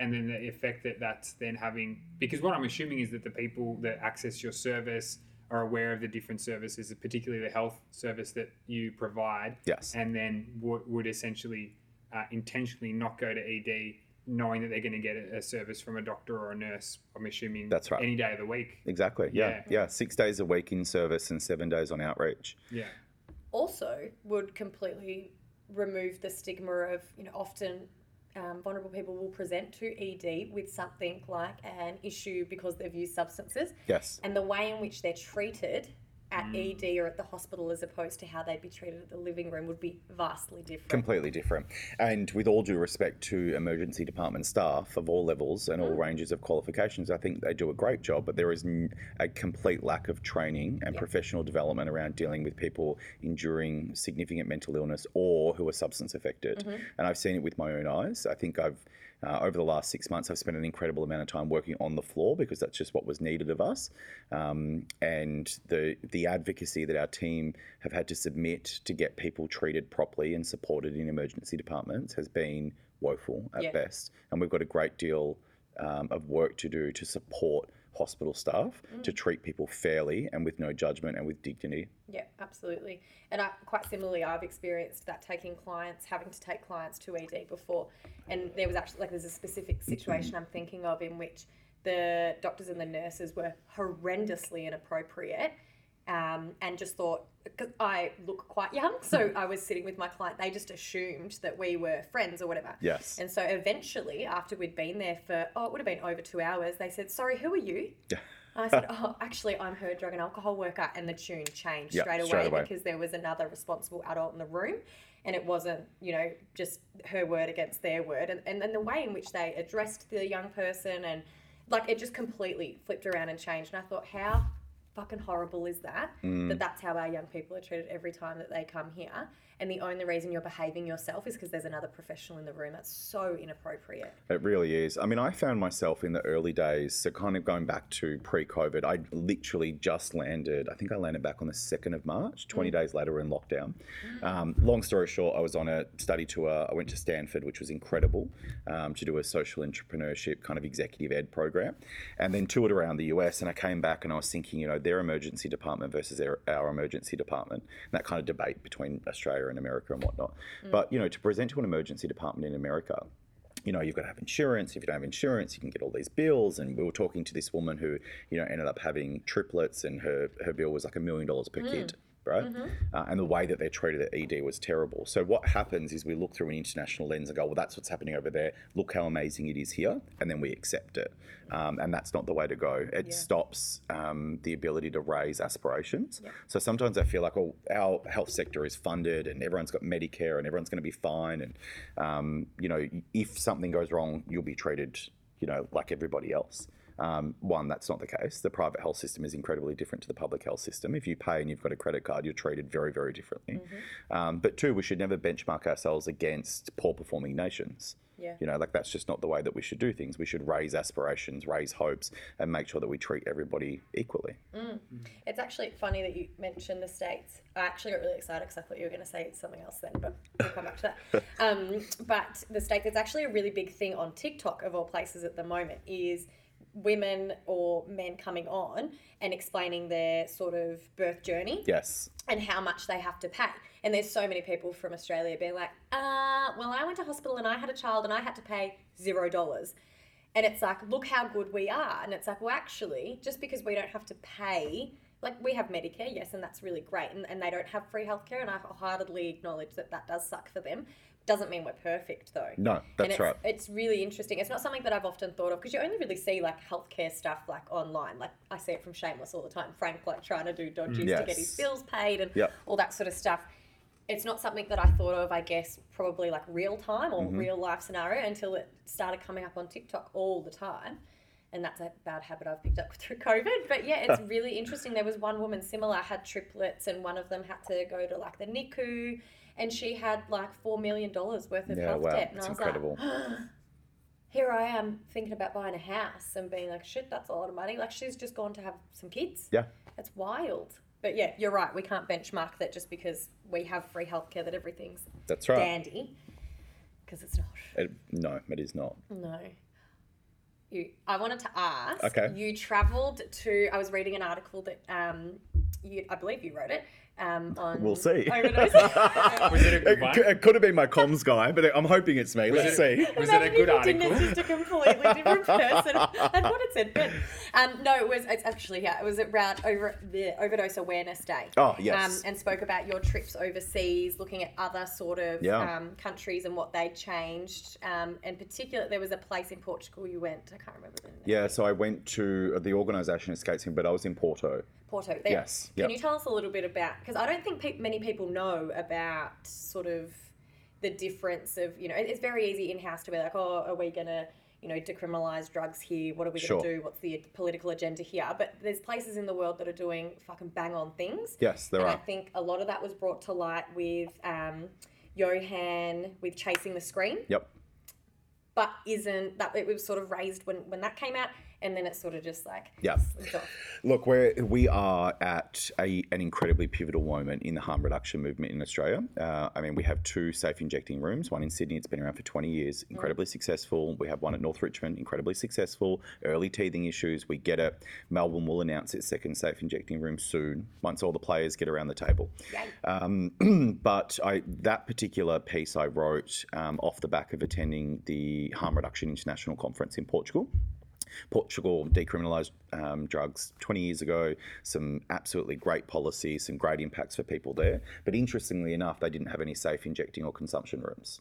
and then the effect that that's then having because what i'm assuming is that the people that access your service are aware of the different services particularly the health service that you provide Yes. and then w- would essentially uh, intentionally not go to ed knowing that they're going to get a a service from a doctor or a nurse. I'm assuming That's right. any day of the week. Exactly. Yeah. Yeah. yeah. Six days a week in service and seven days on outreach. Yeah. also would completely remove the stigma of you know often um, vulnerable people will present to ED with something like an issue because they've used substances, Yes. and the way in which they're treated at mm. ED or at the hospital as opposed to how they'd be treated at the living room would be vastly different. Completely different. And with all due respect to emergency department staff of all levels and all mm. ranges of qualifications, I think they do a great job, but there is a complete lack of training and professional development around dealing with people enduring significant mental illness or who are substance affected. Mm-hmm. And I've seen it with my own eyes. I think I've uh, over the last six months, I've spent an incredible amount of time working on the floor because that's just what was needed of us. Um, and the the advocacy that our team have had to submit to get people treated properly and supported in emergency departments has been woeful at Yeah. best. And we've got a great deal um, of work to do to support hospital staff to mm. treat people fairly and with no judgment and with dignity. Yeah, absolutely. And I, quite similarly, I've experienced that taking clients, having to take clients to ED before. And there was actually, like, there's a specific mm-hmm. situation I'm thinking of in which the doctors and the nurses were horrendously inappropriate um, and just thought, because I look quite young, so I was sitting with my client, they just assumed that we were friends or whatever. Yes. And so eventually, after we'd been there for, oh, it would have been over two hours, they said, Sorry, who are you? Yeah. I said, Oh, actually, I'm her drug and alcohol worker. And the tune changed Yeah, straight, away straight away. because there was another responsible adult in the room. And it wasn't, you know, just her word against their word. And, and then the way in which they addressed the young person and like it just completely flipped around and changed. And I thought, how fucking horrible is that? Mm. That that's how our young people are treated every time that they come here. And the only reason you're behaving yourself is because there's another professional in the room. That's so inappropriate. It really is. I mean, I found myself in the early days, so kind of going back to pre COVID, I literally just landed, I think I landed back on the 2nd of March. 20 days later, we're in lockdown. Um, long story short, I was on a study tour. I went to Stanford, which was incredible, um, to do a social entrepreneurship kind of executive ed program, and then toured around the US. And I came back and I was thinking, you know, their emergency department versus their, our emergency department, and that kind of debate between Australia and America and whatnot. Mm. But, you know, to present to an emergency department in America, you know, you've got to have insurance. If you don't have insurance, you can get all these bills. And we were talking to this woman who, you know, ended up having triplets, and her her bill was like a million dollars per mm. kid, right? Uh, and the way that they're treated at ED was terrible. So what happens is we look through an international lens and go, well, that's what's happening over there. Look how amazing it is here, and then we accept it. Um, and that's not the way to go. It stops um, the ability to raise aspirations. So sometimes I feel like, oh, our health sector is funded, and everyone's got Medicare, and everyone's going to be fine. And um, you know, if something goes wrong, you'll be treated, you know, like everybody else. Um, one, that's not the case. The private health system is incredibly different to the public health system. If you pay and you've got a credit card, you're treated very, very differently. Um, but two, we should never benchmark ourselves against poor performing nations. Yeah. You know, like that's just not the way that we should do things. We should raise aspirations, raise hopes, and make sure that we treat everybody equally. It's actually funny that you mentioned the states. I actually got really excited because I thought you were going to say something else then, but we'll come back to that. Um, but the states, it's actually a really big thing on TikTok of all places at the moment is women or men coming on and explaining their sort of birth journey Yes. and how much they have to pay. And there's so many people from Australia being like, uh, well, I went to hospital and I had a child and I had to pay zero dollars. And it's like, look how good we are. And it's like, well, actually, just because we don't have to pay, like we have Medicare, yes, and that's really great. And, and they don't have free healthcare. And I heartedly acknowledge that that does suck for them. Doesn't mean we're perfect though. No, that's it's, right. It's really interesting. It's not something that I've often thought of because you only really see like healthcare stuff like online. Like I see it from Shameless all the time. Frank like trying to do dodges to get his bills paid and Yep. all that sort of stuff. It's not something that I thought of, I guess, probably like real time or Mm-hmm. real life scenario until it started coming up on TikTok all the time. And that's a bad habit I've picked up through COVID. But yeah, it's really interesting. There was one woman similar, had triplets, and one of them had to go to like the NICU, and she had like $4 million worth of Yeah, health wow. debt. And It's I was incredible. like, here I am thinking about buying a house and being like, shit, that's a lot of money. Like, she's just gone to have some kids. Yeah. It's wild. But yeah, you're right. We can't benchmark that just because we have free healthcare that everything's That's right. dandy. Because it's not. It, no, it is not. No. You, I wanted to ask. Okay. You travelled to. I was reading an article that um, you, I believe you wrote it. Um, on We'll see. Was it a good It, one? it could have been my comms guy, but I'm hoping it's me. Let's see. Was it a good if you didn't, article? It's just a completely different person. That's what it said. But um, no, it was. It's actually yeah. It was around over the overdose awareness day. Oh, yes. Um, and spoke about your trips overseas, looking at other sort of Yeah. um, countries and what they'd changed. Um, and particular, there was a place in Portugal you went. I can't remember the name. Yeah, so I went to the organisation escapes me, but I was in Porto. Porto. There. Yes, Can you tell us a little bit about? Because I don't think pe- many people know about sort of the difference of you know. It's very easy in house to be like, oh, are we gonna you know decriminalize drugs here? What are we Sure. gonna do? What's the political agenda here? But there's places in the world that are doing fucking bang on things. Yes, there are. I think a lot of that was brought to light with um, Johann with Chasing the Scream Yep. but isn't that it was sort of raised when when that came out and then it's sort of just like Yeah. Look, we're, we are at a, an incredibly pivotal moment in the harm reduction movement in Australia. Uh, I mean, we have two safe injecting rooms, one in Sydney, it's been around for 20 years, incredibly successful. We have one at North Richmond, incredibly successful. Early teething issues, we get it. Melbourne will announce its second safe injecting room soon, once all the players get around the table. Um, but I, that particular piece I wrote um, off the back of attending the Harm Reduction International Conference in Portugal. Portugal decriminalised um, drugs 20 years ago, some absolutely great policies, some great impacts for people there. But interestingly enough, they didn't have any safe injecting or consumption rooms.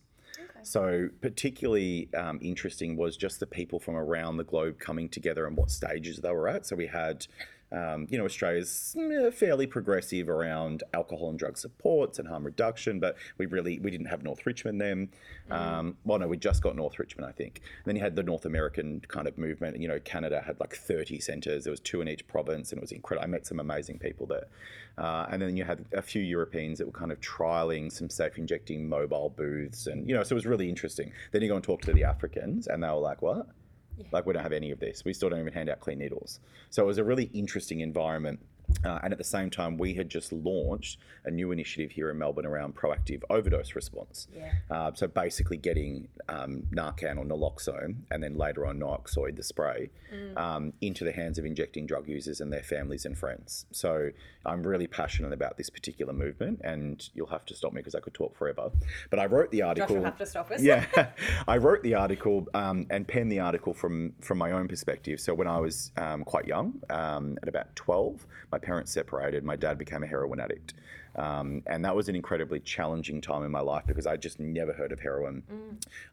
So, particularly um, interesting was just the people from around the globe coming together and what stages they were at. So, we had, um, you know, Australia's mm, fairly progressive around alcohol and drug supports and harm reduction, but we really we didn't have North Richmond then. Um, well, no, we just got North Richmond, I think. And then you had the North American kind of movement. You know, Canada had like 30 centres. There was two in each province, and it was incredible. I met some amazing people there. Uh, and then you had a few Europeans that were kind of trialing some safe injecting mobile booths, and you know, so it was really interesting. Then you go and talk to the Africans, and they were like, "What? Like we don't have any of this. We still don't even hand out clean needles." So it was a really interesting environment. Uh, and at the same time, we had just launched a new initiative here in Melbourne around proactive overdose response. Yeah. Uh, so basically, getting um, Narcan or naloxone, and then later on Noxoid, the spray, um, into the hands of injecting drug users and their families and friends. So I'm really passionate about this particular movement, and you'll have to stop me because I could talk forever. But I wrote the Josh article. will have to stop us. yeah, I wrote the article um, and penned the article from from my own perspective. So when I was um, quite young, um, at about twelve, my parents separated. My dad became a heroin addict, um, and that was an incredibly challenging time in my life because I just never heard of heroin.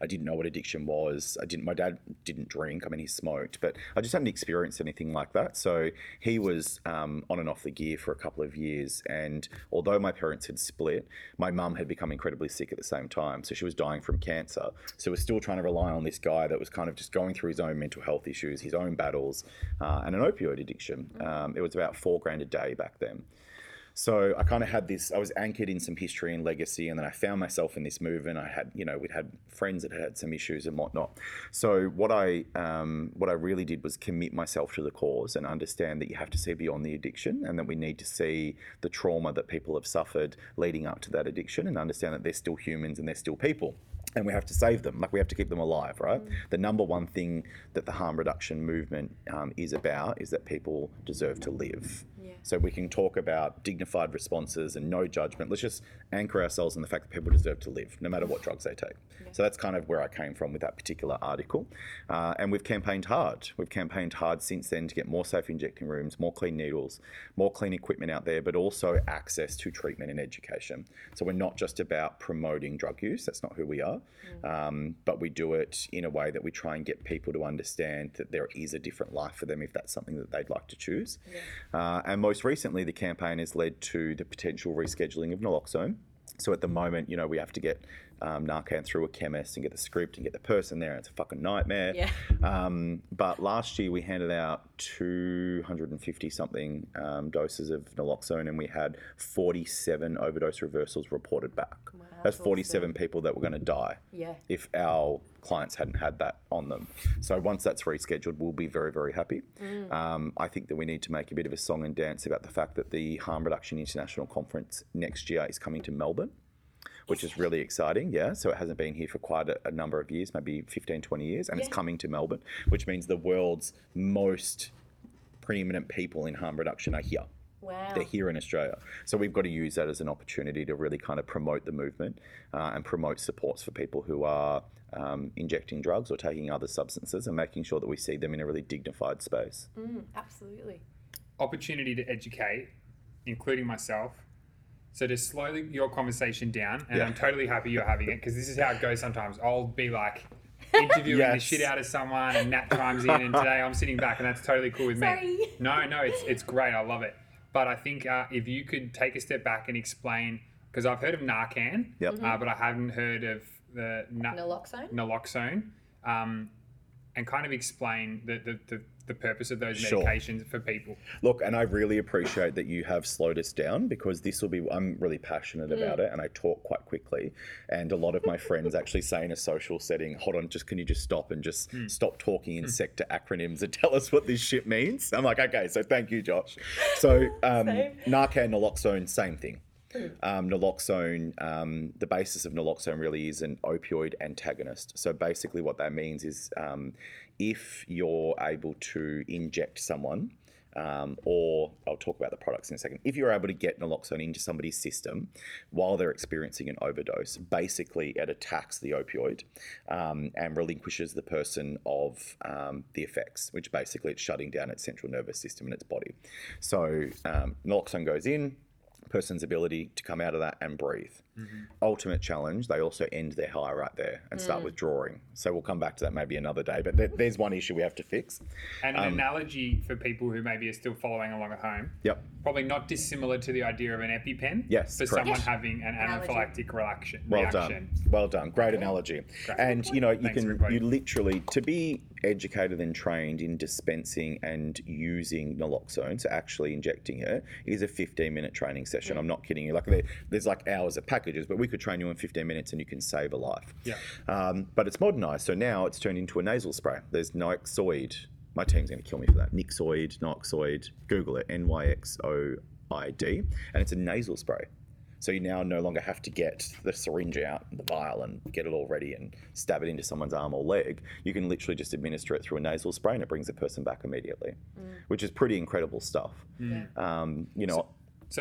I didn't know what addiction was. I didn't. My dad didn't drink. I mean, he smoked, but I just hadn't experienced anything like that. So he was um, on and off the gear for a couple of years, and although my parents had split, my mum had become incredibly sick at the same time. So she was dying from cancer. So we're still trying to rely on this guy that was kind of just going through his own mental health issues, his own battles, uh, and an opioid addiction. Um, it was about four grand a day back then. So I kind of had this. I was anchored in some history and legacy, and then I found myself in this movement. I had, you know, we'd had friends that had some issues and whatnot. So what I, um, what I really did was commit myself to the cause and understand that you have to see beyond the addiction, and that we need to see the trauma that people have suffered leading up to that addiction, and understand that they're still humans and they're still people and we have to save them. Like we have to keep them alive, right? The number one thing that the harm reduction movement um, is about is that people deserve to live. So we can talk about dignified responses and no judgment. Let's just anchor ourselves in the fact that people deserve to live, no matter what drugs they take. So that's kind of where I came from with that particular article. Uh, and we've campaigned hard. We've campaigned hard since then to get more safe injecting rooms, more clean needles, more clean equipment out there, but also access to treatment and education. So we're not just about promoting drug use. That's not who we are. Um, but we do it in a way that we try and get people to understand that there is a different life for them if that's something that they'd like to choose. Uh, and most recently, the campaign has led to the potential rescheduling of naloxone. So at the moment, you know, we have to get um, Narcan through a chemist and get the script and get the person there. It's a fucking nightmare. Yeah. Um, but last year we handed out 250 something um, doses of naloxone and we had 47 overdose reversals reported back. That's 47 people that were going to die Yeah. if our clients hadn't had that on them. So once that's rescheduled, we'll be very, very happy. Um, I think that we need to make a bit of a song and dance about the fact that the Harm Reduction International Conference next year is coming to Melbourne. Which is really exciting, yeah. So it hasn't been here for quite a, a number of years, maybe 15, 20 years, and it's coming to Melbourne, which means the world's most preeminent people in harm reduction are here. Wow. They're here in Australia. So we've got to use that as an opportunity to really kind of promote the movement uh, and promote supports for people who are um, injecting drugs or taking other substances and making sure that we see them in a really dignified space. Mm, absolutely. opportunity to educate, including myself. So to slow your conversation down, and Yeah. I'm totally happy you're having it because this is how it goes sometimes. I'll be like interviewing the shit out of someone, and Nat chimes in, and today I'm sitting back, and that's totally cool with Sorry. me. No, no, it's it's great. I love it. But I think uh, if you could take a step back and explain, because I've heard of Narcan, Yep. uh, but I haven't heard of the na- Naloxone. naloxone, um, and kind of explain the, the, the, the purpose of those Sure. medications for people. Look, and I really appreciate that you have slowed us down because this will be, I'm really passionate about it and I talk quite quickly. And a lot of my friends actually say in a social setting, hold on, just can you just stop and just stop talking in sector acronyms and tell us what this shit means? I'm like, okay, so thank you, Josh. So, um, Narcan, naloxone, same thing. Um, naloxone, um, the basis of naloxone really is an opioid antagonist. So basically, what that means is um, if you're able to inject someone, um, or I'll talk about the products in a second. If you're able to get naloxone into somebody's system while they're experiencing an overdose, basically it attacks the opioid um, and relinquishes the person of um, the effects, which basically it's shutting down its central nervous system in its body. So um, naloxone goes in, person's ability to come out of that and breathe. Mm-hmm. Ultimate challenge, they also end their high right there and start mm. withdrawing. So we'll come back to that maybe another day, but there, there's one issue we have to fix. And an um, analogy for people who maybe are still following along at home, Yep. probably not dissimilar to the idea of an EpiPen. Yes, For correct. someone Yes. having an Analogy. anaphylactic reaction. Well reaction. done. Well done. Great analogy. And you know, you Thanks, can you literally to be educated and trained in dispensing and using naloxone, so actually injecting it, is a 15 minute training session. I'm not kidding you. Like there, there's like hours of packages, but we could train you in 15 minutes and you can save a life. Yeah. Um, but it's modernized, so now it's turned into a nasal spray. There's Nyxoid. My team's going to kill me for that. Nyxoid, Noxoid. Google it. N Y X O I D, and it's a nasal spray. So you now no longer have to get the syringe out, the vial, and get it all ready and stab it into someone's arm or leg. You can literally just administer it through a nasal spray, and it brings the person back immediately, which is pretty incredible stuff. Um, you know, So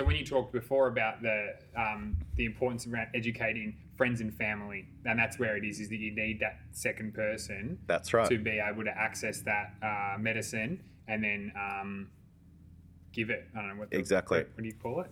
when you talked before about the um, the importance around educating friends and family, and that's where it is, is that you need that second person that's right. to be able to access that uh, medicine and then um, give it. I don't know what the, Exactly. What, what do you call it?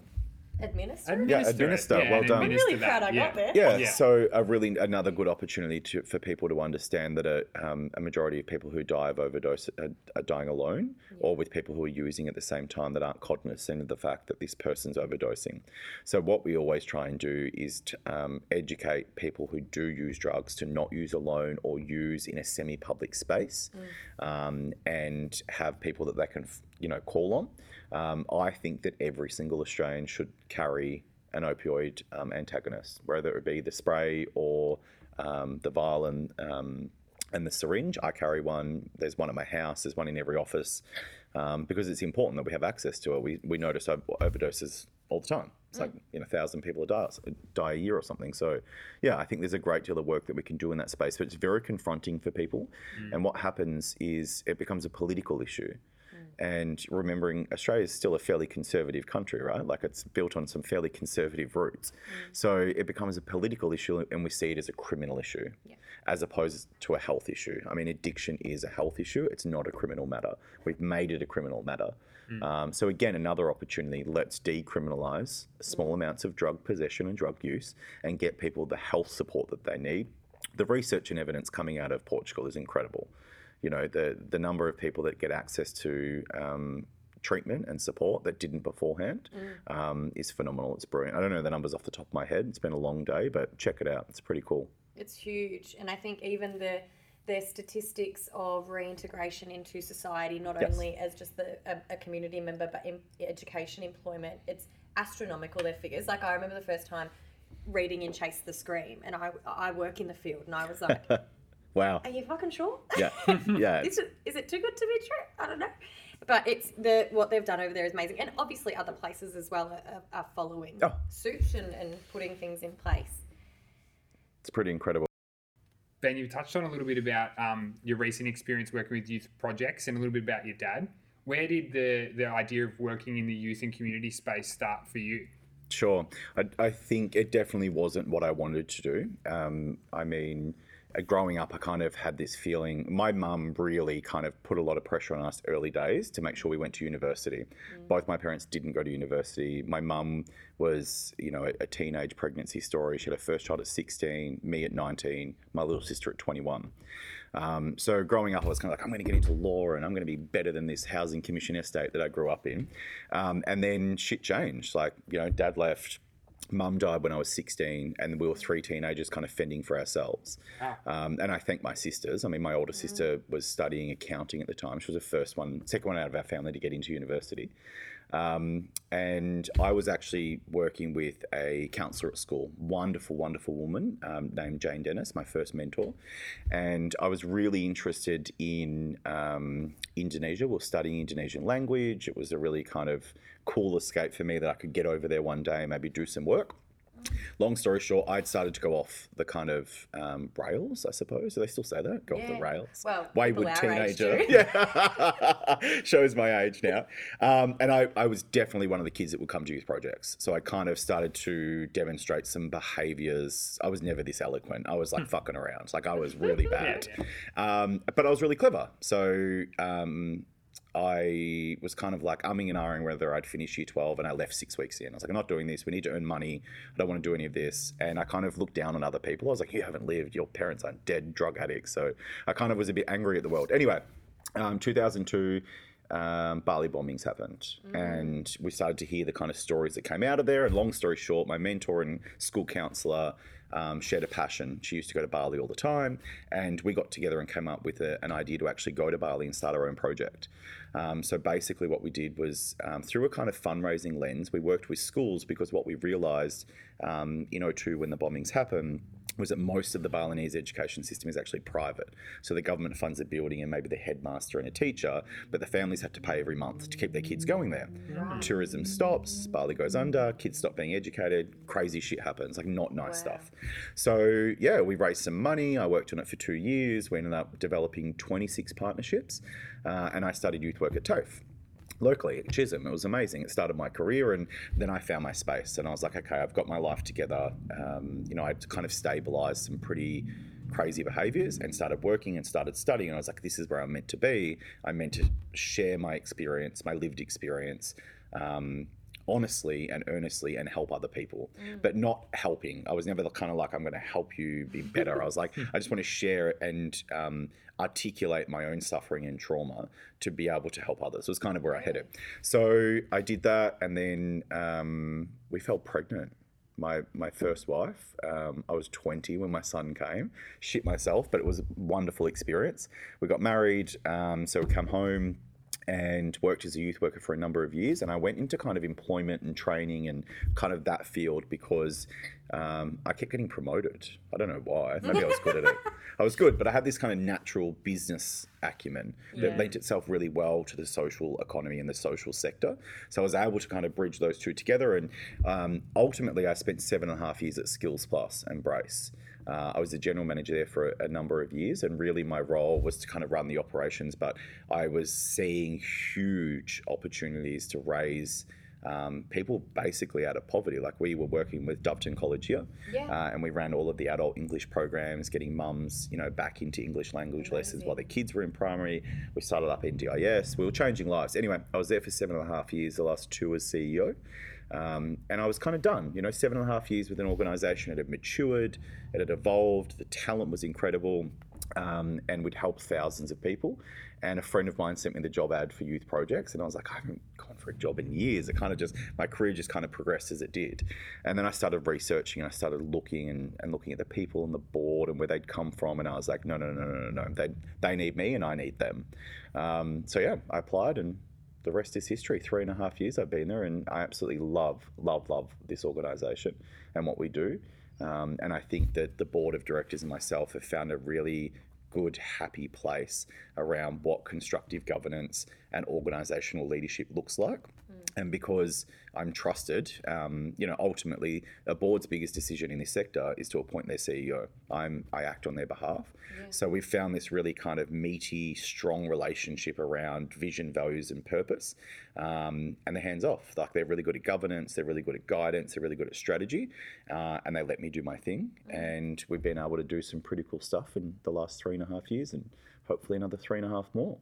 Administer. Yeah, Administer it. administer. Well done. I'm really proud that. I got there. Yeah, Yeah. so a really another good opportunity to, for people to understand that a, um, a majority of people who die of overdose are, are dying alone, or with people who are using at the same time that aren't cognizant of the fact that this person's overdosing. So what we always try and do is to um, educate people who do use drugs to not use alone or use in a semi-public space, um, and have people that they can you know call on. Um, I think that every single Australian should carry an opioid um, antagonist, whether it be the spray or um, the vial and, um, and the syringe. I carry one. There's one at my house. There's one in every office um, because it's important that we have access to it. We, we notice overdoses all the time. It's like you know, a thousand people die, die a year or something. So, yeah, I think there's a great deal of work that we can do in that space. But it's very confronting for people. And what happens is it becomes a political issue and remembering Australia is still a fairly conservative country, right? Like it's built on some fairly conservative roots. So it becomes a political issue and we see it as a criminal issue as opposed to a health issue. I mean, addiction is a health issue, it's not a criminal matter. We've made it a criminal matter. Um, so, again, another opportunity let's decriminalise small amounts of drug possession and drug use and get people the health support that they need. The research and evidence coming out of Portugal is incredible you know the the number of people that get access to um, treatment and support that didn't beforehand um, is phenomenal. It's brilliant. I don't know the numbers off the top of my head. It's been a long day, but check it out. It's pretty cool. It's huge, and I think even the the statistics of reintegration into society, not Yes. only as just the, a, a community member, but in education, employment, it's astronomical. Their figures. Like I remember the first time reading in Chase the Scream, and I I work in the field, and I was like, Wow. "Are you fucking sure? Yeah. Yeah. is it is it too good to be true? I don't know." But it's the what they've done over there is amazing, and obviously other places as well are, are, are following Oh. suit and, and putting things in place. It's pretty incredible. Ben, you touched on a little bit about um, your recent experience working with youth projects and a little bit about your dad. where did the the idea of working in the youth and community space start for you? Sure. I, I think it definitely wasn't what I wanted to do. Um, I mean, growing up, I kind of had this feeling. My mum really kind of put a lot of pressure on us early days to make sure we went to university. Both my parents didn't go to university. My mum was, you know, a, a teenage pregnancy story. She had her first child at 16, me at 19, my little sister at 21. Um, so growing up, I was kind of like, I'm going to get into law and I'm going to be better than this housing commission estate that I grew up in. Um, and then shit changed. Like, you know, dad left. Mum died when I was 16, and we were three teenagers kind of fending for ourselves. Um, and I thank my sisters. I mean, my older sister was studying accounting at the time. She was the first one, second one out of our family to get into university. Um, and I was actually working with a counsellor at school, wonderful, wonderful woman um, named Jane Dennis, my first mentor. And I was really interested in um, Indonesia. We were studying Indonesian language. It was a really kind of cool escape for me that I could get over there one day and maybe do some work. Long story short, I'd started to go off the kind of um, rails, I suppose. Do they still say that? Go off the rails. Well, people wayward teenager. Yeah, shows my age now. Um, and I, I was definitely one of the kids that would come to youth projects. So I kind of started to demonstrate some behaviours. I was never this eloquent. I was like fucking around. Like I was really bad. Um, but I was really clever. So um, I was kind of like umming and ahhing whether I'd finish year 12 and I left six weeks in. I was like, I'm not doing this. We need to earn money. I don't want to do any of this. And I kind of looked down on other people. I was like, you haven't lived. Your parents aren't dead drug addicts. So I kind of was a bit angry at the world. Anyway, um, 2002, um, Bali bombings happened, and we started to hear the kind of stories that came out of there. And long story short, my mentor and school counselor um, shared a passion. She used to go to Bali all the time, and we got together and came up with a, an idea to actually go to Bali and start our own project. Um, so basically, what we did was um, through a kind of fundraising lens, we worked with schools because what we realised um, in 02 when the bombings happened was that most of the Balinese education system is actually private. So the government funds the building and maybe the headmaster and a teacher, but the families have to pay every month to keep their kids going there. Tourism stops, Bali goes under, kids stop being educated, crazy shit happens, like not nice stuff. So yeah, we raised some money. I worked on it for two years. We ended up developing 26 partnerships, uh, and I started youth work at TAFE locally at Chisholm. It was amazing. It started my career, and then I found my space, and I was like, okay, I've got my life together. Um, you know, I'd kind of stabilized some pretty crazy behaviors and started working and started studying. And I was like, this is where I'm meant to be. I'm meant to share my experience, my lived experience. Um, honestly and earnestly and help other people but not helping. I was never the kind of like i'm going to help you be better. I was like i just want to share and um, articulate my own suffering and trauma to be able to help others It was kind of where i headed. So i did that and then um, we fell pregnant. My my first wife. Um, I was 20 when my son came. Shit myself, but it was a wonderful experience. We got married, um, so we come home and worked as a youth worker for a number of years. And I went into kind of employment and training and kind of that field because um, I kept getting promoted. I don't know why. Maybe I was good at it. I was good, but I had this kind of natural business acumen that Yeah. lent itself really well to the social economy and the social sector. So I was able to kind of bridge those two together. And um, ultimately, I spent seven and a half years at Skills Plus and Brace. Uh, I was the general manager there for a, a number of years, and really my role was to kind of run the operations. But I was seeing huge opportunities to raise um, people basically out of poverty. Like we were working with Doveton College here, Yeah. uh, and we ran all of the adult English programs, getting mums, you know, back into English language lessons while their kids were in primary. We started up NDIS. We were changing lives. Anyway, I was there for seven and a half years. The last two as CEO. Um, and I was kind of done, you know, seven and a half years with an organization. It had matured, it had evolved, the talent was incredible, um, and we'd helped thousands of people. And a friend of mine sent me the job ad for youth projects, and I was like, I haven't gone for a job in years. It kind of just, my career just kind of progressed as it did. And then I started researching, and I started looking and, and looking at the people and the board and where they'd come from. And I was like, no, no, no, no, no, no. They, they need me, and I need them. Um, so yeah, I applied, and the rest is history. Three and a half years I've been there, and I absolutely love, love, love this organisation and what we do. Um, and I think that the board of directors and myself have found a really good, happy place around what constructive governance and organisational leadership looks like. And because I'm trusted, um, you know, ultimately a board's biggest decision in this sector is to appoint their CEO. I'm I act on their behalf. So we've found this really kind of meaty, strong relationship around vision, values, and purpose, um, and they're hands off. Like they're really good at governance, they're really good at guidance, they're really good at strategy, uh, and they let me do my thing. And we've been able to do some pretty cool stuff in the last three and a half years, and hopefully another three and a half more.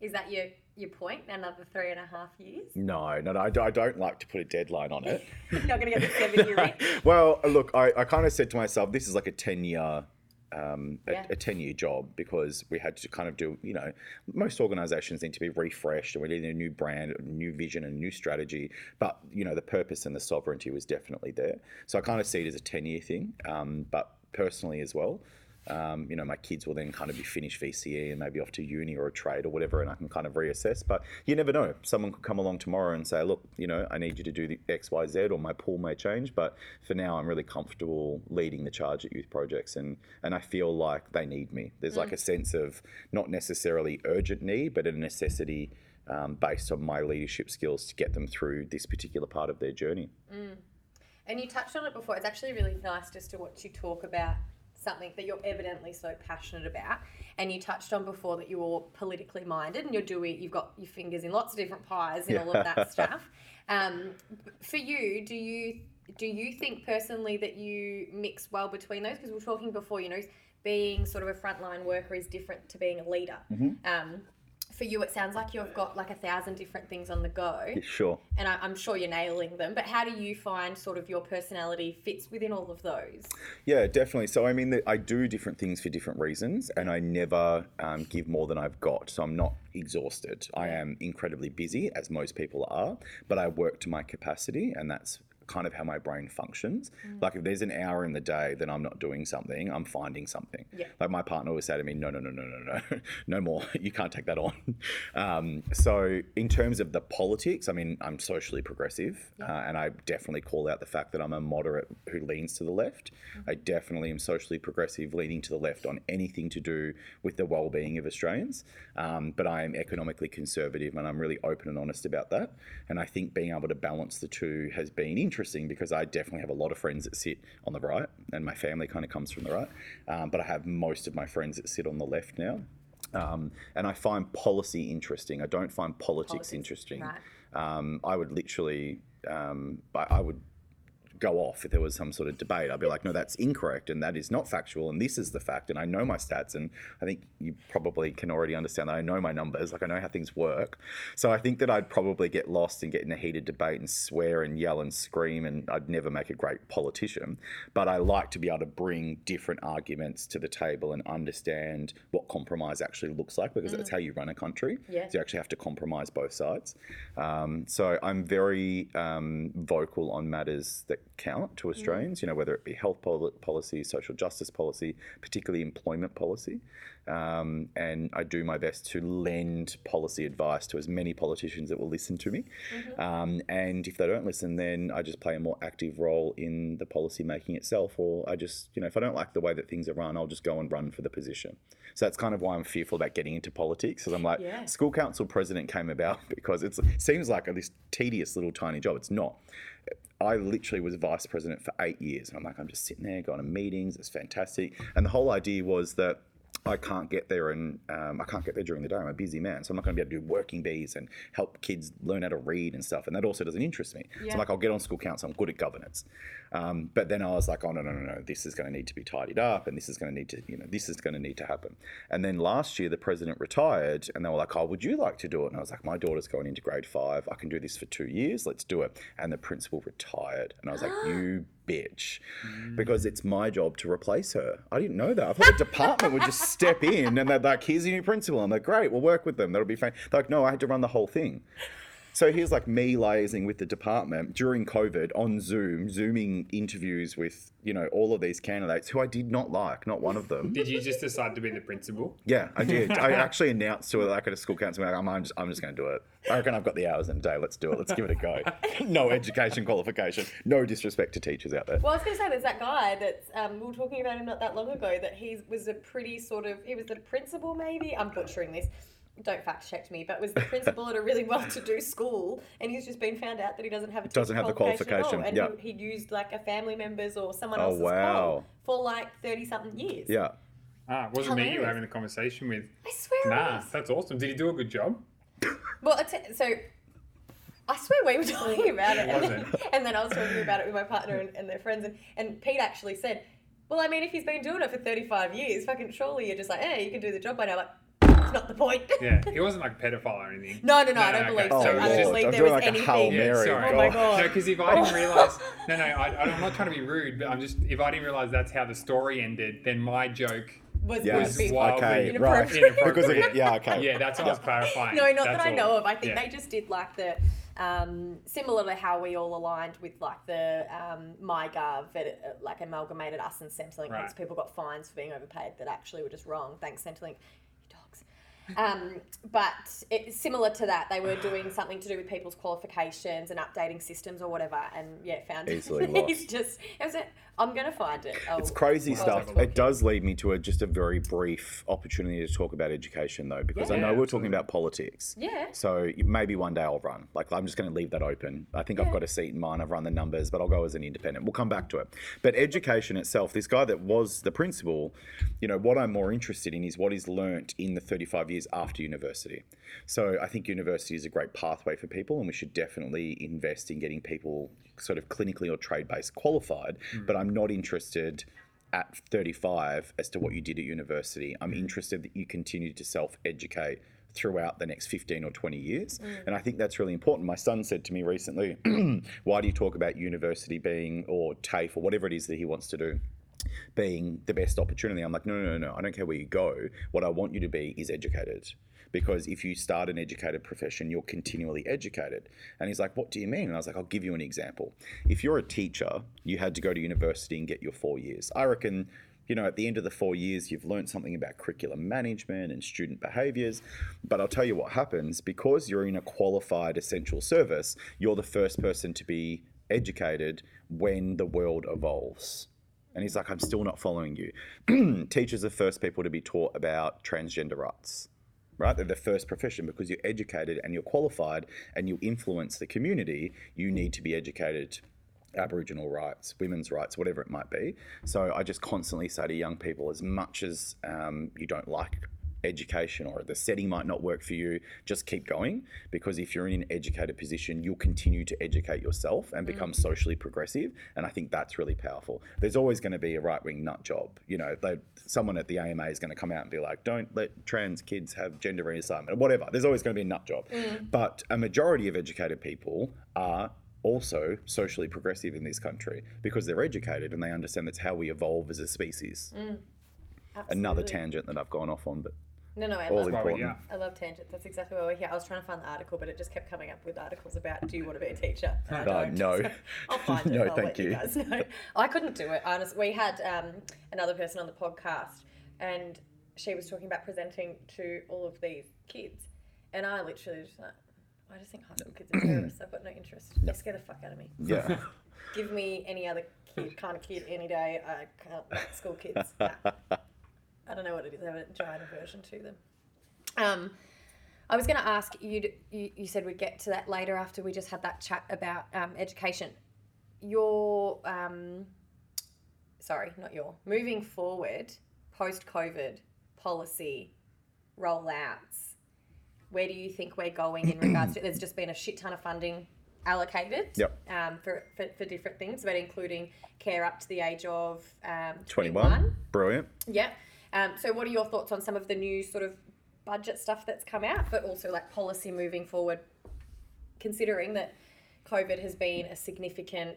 Is that your your point? Another three and a half years? No, no, no I, I don't like to put a deadline on it. You're not going to get the seven year in. well, look, I, I kind of said to myself, this is like a 10 year. Um, a, Yeah. a 10 year job because we had to kind of do, you know, most organizations need to be refreshed and we need a new brand, a new vision, and a new strategy. But, you know, the purpose and the sovereignty was definitely there. So I kind of see it as a 10 year thing. Um, but personally as well, um, you know, my kids will then kind of be finished VCE and maybe off to uni or a trade or whatever, and I can kind of reassess. But you never know. Someone could come along tomorrow and say, look, you know, I need you to do the X, Y, Z, or my pool may change. But for now, I'm really comfortable leading the charge at youth projects, and and I feel like they need me. There's like a sense of not necessarily urgent need, but a necessity. Um, based on my leadership skills to get them through this particular part of their journey. And you touched on it before. It's actually really nice just to watch you talk about something that you're evidently so passionate about. And you touched on before that you're politically minded and you're doing, you've got your fingers in lots of different pies and all of that stuff. Um, for you, do you do you think personally that you mix well between those? Because we are talking before, you know, being sort of a frontline worker is different to being a leader. Um, for you, it sounds like you've got like a thousand different things on the go Sure. and I, I'm sure you're nailing them. But how do you find sort of your personality fits within all of those? Yeah, definitely. So I mean, I do different things for different reasons, and I never um, give more than I've got. So I'm not exhausted. I am incredibly busy, as most people are, but I work to my capacity, and that's kind of how my brain functions. Like if there's an hour in the day that I'm not doing something, I'm finding something. Yeah. Like my partner would say to me, no, no, no, no, no, no, no more. You can't take that on. Um, so in terms of the politics, I mean, I'm socially progressive, uh, and I definitely call out the fact that I'm a moderate who leans to the left. I definitely am socially progressive, leaning to the left on anything to do with the well-being of Australians. Um, but I am economically conservative, and I'm really open and honest about that. And I think being able to balance the two has been interesting because I definitely have a lot of friends that sit on the right, and my family kind of comes from the right. Um, but I have most of my friends that sit on the left now. Um, and I find policy interesting. I don't find politics, Politics, interesting. right. Um, I would literally, um, I, I would go off if there was some sort of debate. I'd be like, no, that's incorrect and that is not factual and this is the fact. And I know my stats and I think you probably can already understand that I know my numbers, like I know how things work. So I think that I'd probably get lost and get in a heated debate and swear and yell and scream and I'd never make a great politician. But I like to be able to bring different arguments to the table and understand what compromise actually looks like because that's how you run a country. Yeah. So you actually have to compromise both sides. Um, so I'm very um, vocal on matters that count to Australians, you know, whether it be health pol- policy, social justice policy, particularly employment policy. Um, and I do my best to lend policy advice to as many politicians that will listen to me. Um, and if they don't listen, then I just play a more active role in the policy making itself. Or I just, you know, if I don't like the way that things are run, I'll just go and run for the position. So that's kind of why I'm fearful about getting into politics. Because I'm like, Yeah. school council president came about because it's, it seems like this tedious little tiny job. It's not. I literally was vice president for eight years. And I'm like, I'm just sitting there going to meetings. It's fantastic. And the whole idea was that I can't get there and um, I can't get there during the day. I'm a busy man. So I'm not going to be able to do working bees and help kids learn how to read and stuff. And that also doesn't interest me. So I'm like, I'll get on school council. I'm good at governance. Um, but then I was like, oh, no, no, no, no. This is going to need to be tidied up and this is going to need to, you know, this is going to need to happen. And then last year, the president retired and they were like, oh, would you like to do it? And I was like, my daughter's going into grade five. I can do this for two years. Let's do it. And the principal retired. And I was like, you bitch. Because mm. it's my job to replace her. I didn't know that. I thought the department would just step in and they're like, here's your new principal. I'm like, great, we'll work with them. That'll be fine. They're like, no, I had to run the whole thing. So here's like me liaising with the department during COVID on Zoom, Zooming interviews with, you know, all of these candidates who I did not like, not one of them. Did you just decide to be the principal? Yeah, I did. I actually announced to it like at a school council, like, I'm, I'm just, I'm just going to do it. I reckon I've got the hours in a day. Let's do it. Let's give it a go. no education qualification. No disrespect to teachers out there. Well, I was going to say there's that guy that's um, we were talking about him not that long ago that he was a pretty sort of he was the principal maybe I'm butchering this don't fact check me, but was the principal at a really well-to-do school, and he's just been found out that he doesn't have a Doesn't have the qualification, at all, and yeah. he, he used like a family member's or someone Oh, else's wow. qual for like thirty-something years. Yeah. Ah, it wasn't me you were having the conversation with. I swear. Nah, was. that's awesome. Did he do a good job? Well, I t- so I swear we were talking about it, and then, and then I was talking about it with my partner and, and their friends, and, and Pete actually said, "Well, I mean, if he's been doing it for thirty-five years, fucking surely you're just like, hey, you can do the job by now." Like, it's not the point. Yeah, he wasn't like a pedophile or anything. No, no, no, I No, don't no, believe so. Oh, I don't Lord. believe I'm there doing was like a Hail anything. Yeah, Mary, sorry. Oh my God. God. No, because if I didn't realize, no, no, I, I'm not trying to be rude, but I'm just if I didn't realize that's how the story ended, then my joke Was, Yes. was be wildly Okay. Right. inappropriate. Because of it. Yeah. Okay. Yeah, that's what I was clarifying. No, not That's that I all. know of. I think Yeah. they just did like the um, similar to how we all aligned with like the um, MyGov, it, uh, like amalgamated us and Centrelink. Right. People got fines for being overpaid that actually were just wrong. Thanks, Centrelink. Um, but it, similar to that, they were doing something to do with people's qualifications and updating systems or whatever, and yeah, found Easily He's lost. just. It was a, I'm gonna find it. I'll- It's crazy I'll stuff. It does lead me to a, just a very brief opportunity to talk about education, though, because I know we're talking about politics. Yeah. So maybe one day I'll run. Like I'm just going to leave that open. I think I've got a seat in mine. I've run the numbers, but I'll go as an independent. We'll come back to it. But education itself, this guy that was the principal, you know, what I'm more interested in is what is learnt in the 35 years after university. So I think university is a great pathway for people, and we should definitely invest in getting people sort of clinically or trade based qualified. Mm. But I'm not interested at 35 as to what you did at university. I'm mm. interested that you continue to self educate throughout the next 15 or 20 years. Mm. And I think that's really important. My son said to me recently, Why do you talk about university being, or TAFE, or whatever it is that he wants to do? being the best opportunity. I'm like, no, no, no, no. I don't care where you go. What I want you to be is educated. Because if you start an educated profession, you're continually educated. And he's like, what do you mean? And I was like, I'll give you an example. If you're a teacher, you had to go to university and get your four years. I reckon, you know, at the end of the four years, you've learned something about curriculum management and student behaviors. But I'll tell you what happens because you're in a qualified essential service, you're the first person to be educated when the world evolves. And he's like, I'm still not following you. Teachers are first people to be taught about transgender rights, right? They're the first profession because you're educated and you're qualified and you influence the community. You need to be educated. Aboriginal rights, women's rights, whatever it might be. So I just constantly say to young people, as much as um, you don't like education or the setting might not work for you, just keep going because if you're in an educated position, you'll continue to educate yourself and mm. become socially progressive. And I think that's really powerful. There's always going to be a right wing nut job. You know, they, someone at the AMA is going to come out and be like, don't let trans kids have gender reassignment or whatever. There's always going to be a nut job. Mm. But a majority of educated people are also socially progressive in this country because they're educated and they understand that's how we evolve as a species. Mm. Another Absolutely. tangent that I've gone off on, but No, no, I all love important. yeah. I love tangents. That's exactly why we're here. I was trying to find the article, but it just kept coming up with articles about do you want to be a teacher? And I don't. no. So I'll find it. No, I'll thank let you. you. guys know. I couldn't do it. Honest. We had um, another person on the podcast, and she was talking about presenting to all of these kids, and I literally just like, I just think high school kids are terrorists. I've got no interest. They scare the fuck out of me. Yeah. Give me any other kid, kind of kid any day. I can't like school kids. Nah. I don't know what it is. I have a giant aversion to them. Um, I was going to ask you, you. You said we'd get to that later after we just had that chat about um, education. Your, um, sorry, not your. Moving forward, post COVID policy rollouts. Where do you think we're going in regards to? There's just been a shit ton of funding allocated Yep. um, for, for, for different things, but including care up to the age of um, 21. 21. Brilliant. Yeah. Um, so, what are your thoughts on some of the new sort of budget stuff that's come out, but also like policy moving forward, considering that COVID has been a significant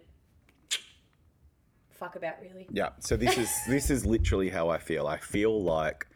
fuck about, really? Yeah. So this is this is literally how I feel. I feel like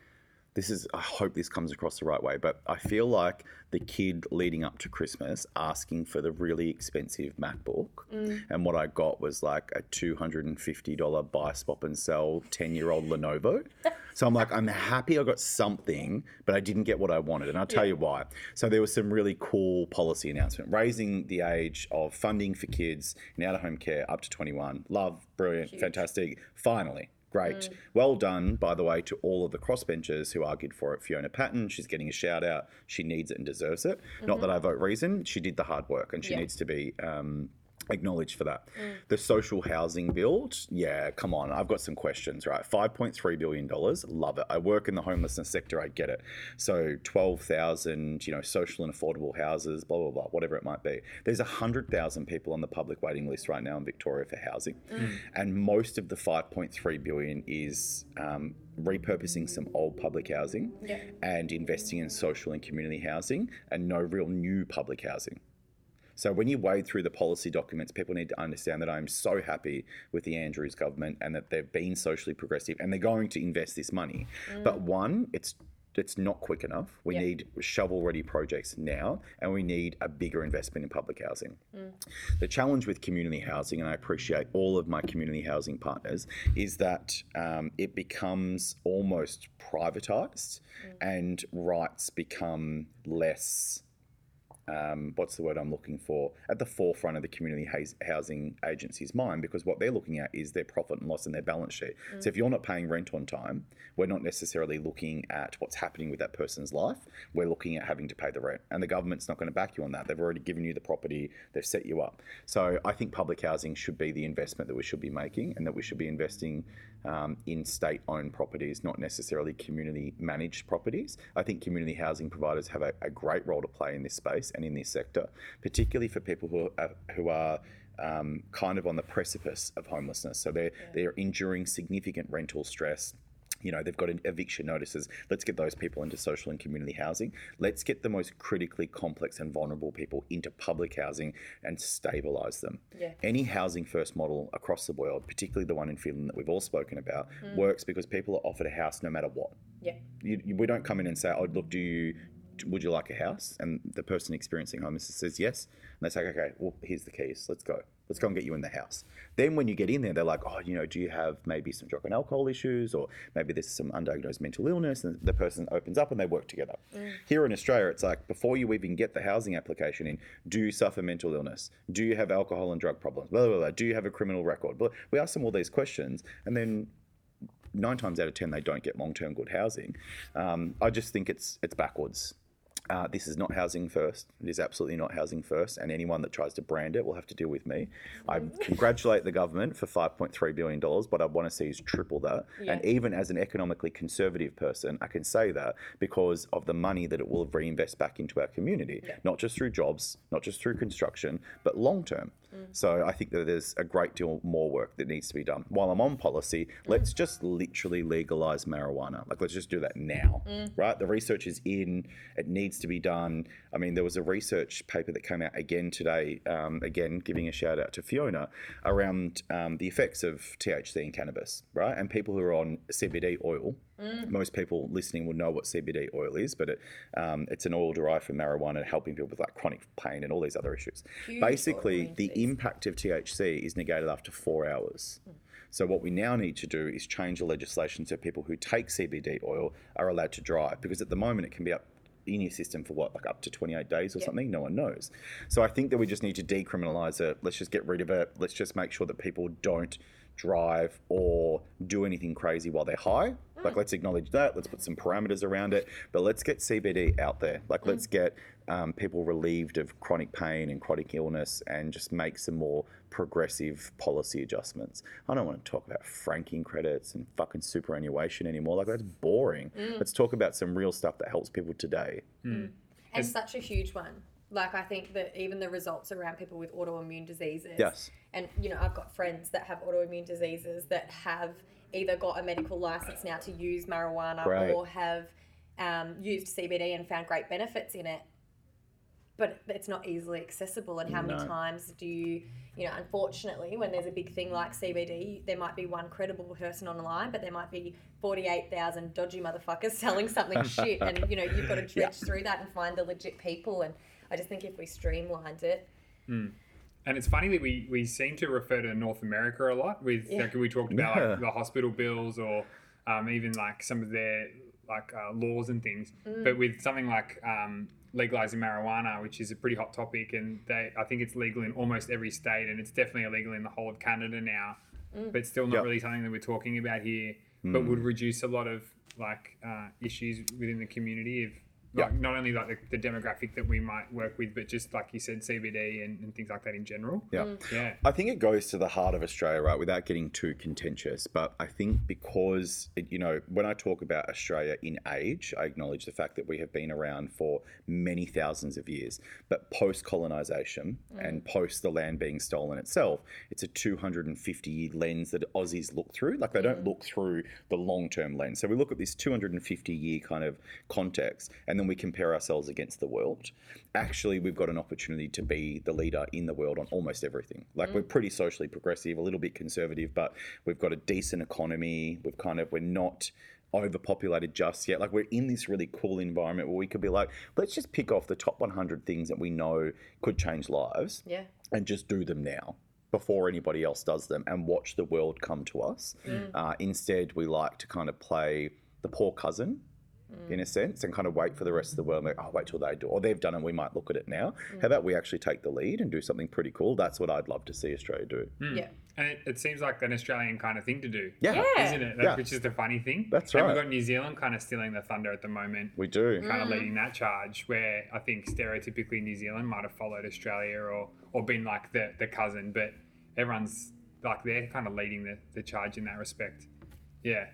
this is I hope this comes across the right way, but I feel like the kid leading up to Christmas asking for the really expensive MacBook mm. and what I got was like a $250 buy swap and sell 10-year-old Lenovo. So I'm like, I'm happy I got something, but I didn't get what I wanted. And I'll tell you why. So there was some really cool policy announcement raising the age of funding for kids in out of home care up to 21. Love, brilliant, fantastic. Finally, Great. Well done, by the way, to all of the crossbenchers who argued for it. Fiona Patten, she's getting a shout out. She needs it and deserves it. Not that I vote reason. She did the hard work and she Yeah. needs to be. Um, acknowledged for that. The social housing build, yeah, come on. I've got some questions, right? $5.3 billion, love it. I work in the homelessness sector, I get it. So 12,000, you know, social and affordable houses, blah, blah, blah, whatever it might be. There's 100,000 people on the public waiting list right now in Victoria for housing. And most of the 5.3 billion is um, repurposing some old public housing Yeah. and investing in social and community housing and no real new public housing. So when you wade through the policy documents, people need to understand that I'm so happy with the Andrews government and that they've been socially progressive and they're going to invest this money. Mm. But one, it's it's not quick enough. We Yeah. need shovel-ready projects now, and we need a bigger investment in public housing. Mm. The challenge with community housing, and I appreciate all of my community housing partners, is that um, it becomes almost privatized, mm. and rights become less um, what's the word I'm looking for at the forefront of the community hous- housing agency's mind because what they're looking at is their profit and loss and their balance sheet. So if you're not paying rent on time, we're not necessarily looking at what's happening with that person's life. We're looking at having to pay the rent, and the government's not going to back you on that. They've already given you the property, they've set you up. So I think public housing should be the investment that we should be making, and that we should be investing um, in state-owned properties, not necessarily community-managed properties. I think community housing providers have a, a great role to play in this space and in this sector, particularly for people who are, who are um, kind of on the precipice of homelessness. So they're they're enduring significant rental stress. You know, they've got eviction notices. Let's get those people into social and community housing. Let's get the most critically complex and vulnerable people into public housing and stabilize them. Yeah. Any housing first model across the world, particularly the one in Finland that we've all spoken about, mm. works because people are offered a house no matter what Yeah. you, you, we don't come in and say, "Oh, look, do you would you like a house?" And the person experiencing homelessness says yes, and they say, "Okay, well, here's the keys. Let's go. Let's go and get you in the house." Then when you get in there, they're like, "Oh, you know, do you have maybe some drug and alcohol issues, or maybe there's some undiagnosed mental illness?" And the person opens up and they work together. Here in Australia, it's like before you even get the housing application in, do you suffer mental illness? Do you have alcohol and drug problems? Blah blah blah. Do you have a criminal record? Blah. We ask them all these questions, and then nine times out of ten they don't get long-term good housing. Um, I just think it's it's backwards. Uh, this is not housing first. It is absolutely not housing first, and anyone that tries to brand it will have to deal with me. I congratulate the government for five point three billion dollars. but I want to see is triple that. And even as an economically conservative person, I can say that because of the money that it will reinvest back into our community, not just through jobs, not just through construction, but long term. Mm. So I think that there's a great deal more work that needs to be done. While I'm on policy, mm. let's just literally legalize marijuana. Like let's just do that now, mm. right? The research is in. It needs to be done. I mean, there was a research paper that came out again today. Um, again, giving a shout out to Fiona around um, the effects of THC in cannabis, right? And people who are on CBD oil. Most people listening will know what CBD oil is, but it, um, it's an oil derived from marijuana, helping people with like chronic pain and all these other issues. Huge Basically, the impact of THC is negated after four hours. So what we now need to do is change the legislation so people who take CBD oil are allowed to drive, because at the moment it can be up in your system for what, like up to 28 days or something? No one knows. So I think that we just need to decriminalize it. Let's just get rid of it. Let's just make sure that people don't drive or do anything crazy while they're high. Like, let's acknowledge that. Let's put some parameters around it. But let's get CBD out there. Like, mm. let's get um, people relieved of chronic pain and chronic illness and just make some more progressive policy adjustments. I don't want to talk about franking credits and fucking superannuation anymore. Like, that's boring. Mm. Let's talk about some real stuff that helps people today. Mm. and such a huge one. Like I think that even the results around people with autoimmune diseases. Yes. And you know, I've got friends that have autoimmune diseases that have either got a medical license now to use marijuana Great. or have um, used CBD and found great benefits in it. But it's not easily accessible. And how many times do you, you know, unfortunately, when there's a big thing like CBD, there might be one credible person online, but there might be 48,000 dodgy motherfuckers selling something shit. And, you know, you've got to dredge through that and find the legit people. And I just think if we streamlined it, And it's funny that we, we seem to refer to North America a lot with Yeah. like we talked about Yeah. like the hospital bills or um, even like some of their like uh, laws and things. But with something like um, legalizing marijuana, which is a pretty hot topic, and they I think it's legal in almost every state, and it's definitely illegal in the whole of Canada now. but still not Yep. really something that we're talking about here. But would reduce a lot of like uh, issues within the community if. Like, Yeah. Not only like the, the demographic that we might work with, but just like you said, CBD and, and things like that in general. Yeah. Mm. Yeah. I think it goes to the heart of Australia, right? Without getting too contentious, but I think because it, you know, when I talk about Australia in age, I acknowledge the fact that we have been around for many thousands of years. But post colonization mm. and post the land being stolen itself, it's a 250 year lens that Aussies look through. Like they don't mm. look through the long term lens. So we look at this 250 year kind of context, and then we compare ourselves against the world. Actually, we've got an opportunity to be the leader in the world on almost everything. Like we're pretty socially progressive, a little bit conservative, but we've got a decent economy. We've kind of we're not overpopulated just yet. Like we're in this really cool environment where we could be like, let's just pick off the top 100 things that we know could change lives Yeah. and just do them now before anybody else does them and watch the world come to us. Uh, instead, we like to kind of play the poor cousin. Mm. In a sense, and kind of wait for the rest of the world. Like, oh, wait till they do, or they've done it. We might look at it now. Mm. How about we actually take the lead and do something pretty cool? That's what I'd love to see Australia do. Mm. Yeah. And it, it seems like an Australian kind of thing to do. Yeah, Yeah. Isn't it? That's, Yeah. Which is the funny thing. That's And right. we've got New Zealand kind of stealing the thunder at the moment. we do. kind of leading that charge where I think stereotypically New Zealand might have followed Australia or, or been like the, the cousin, but everyone's like they're kind of leading the, the charge in that respect. Yeah.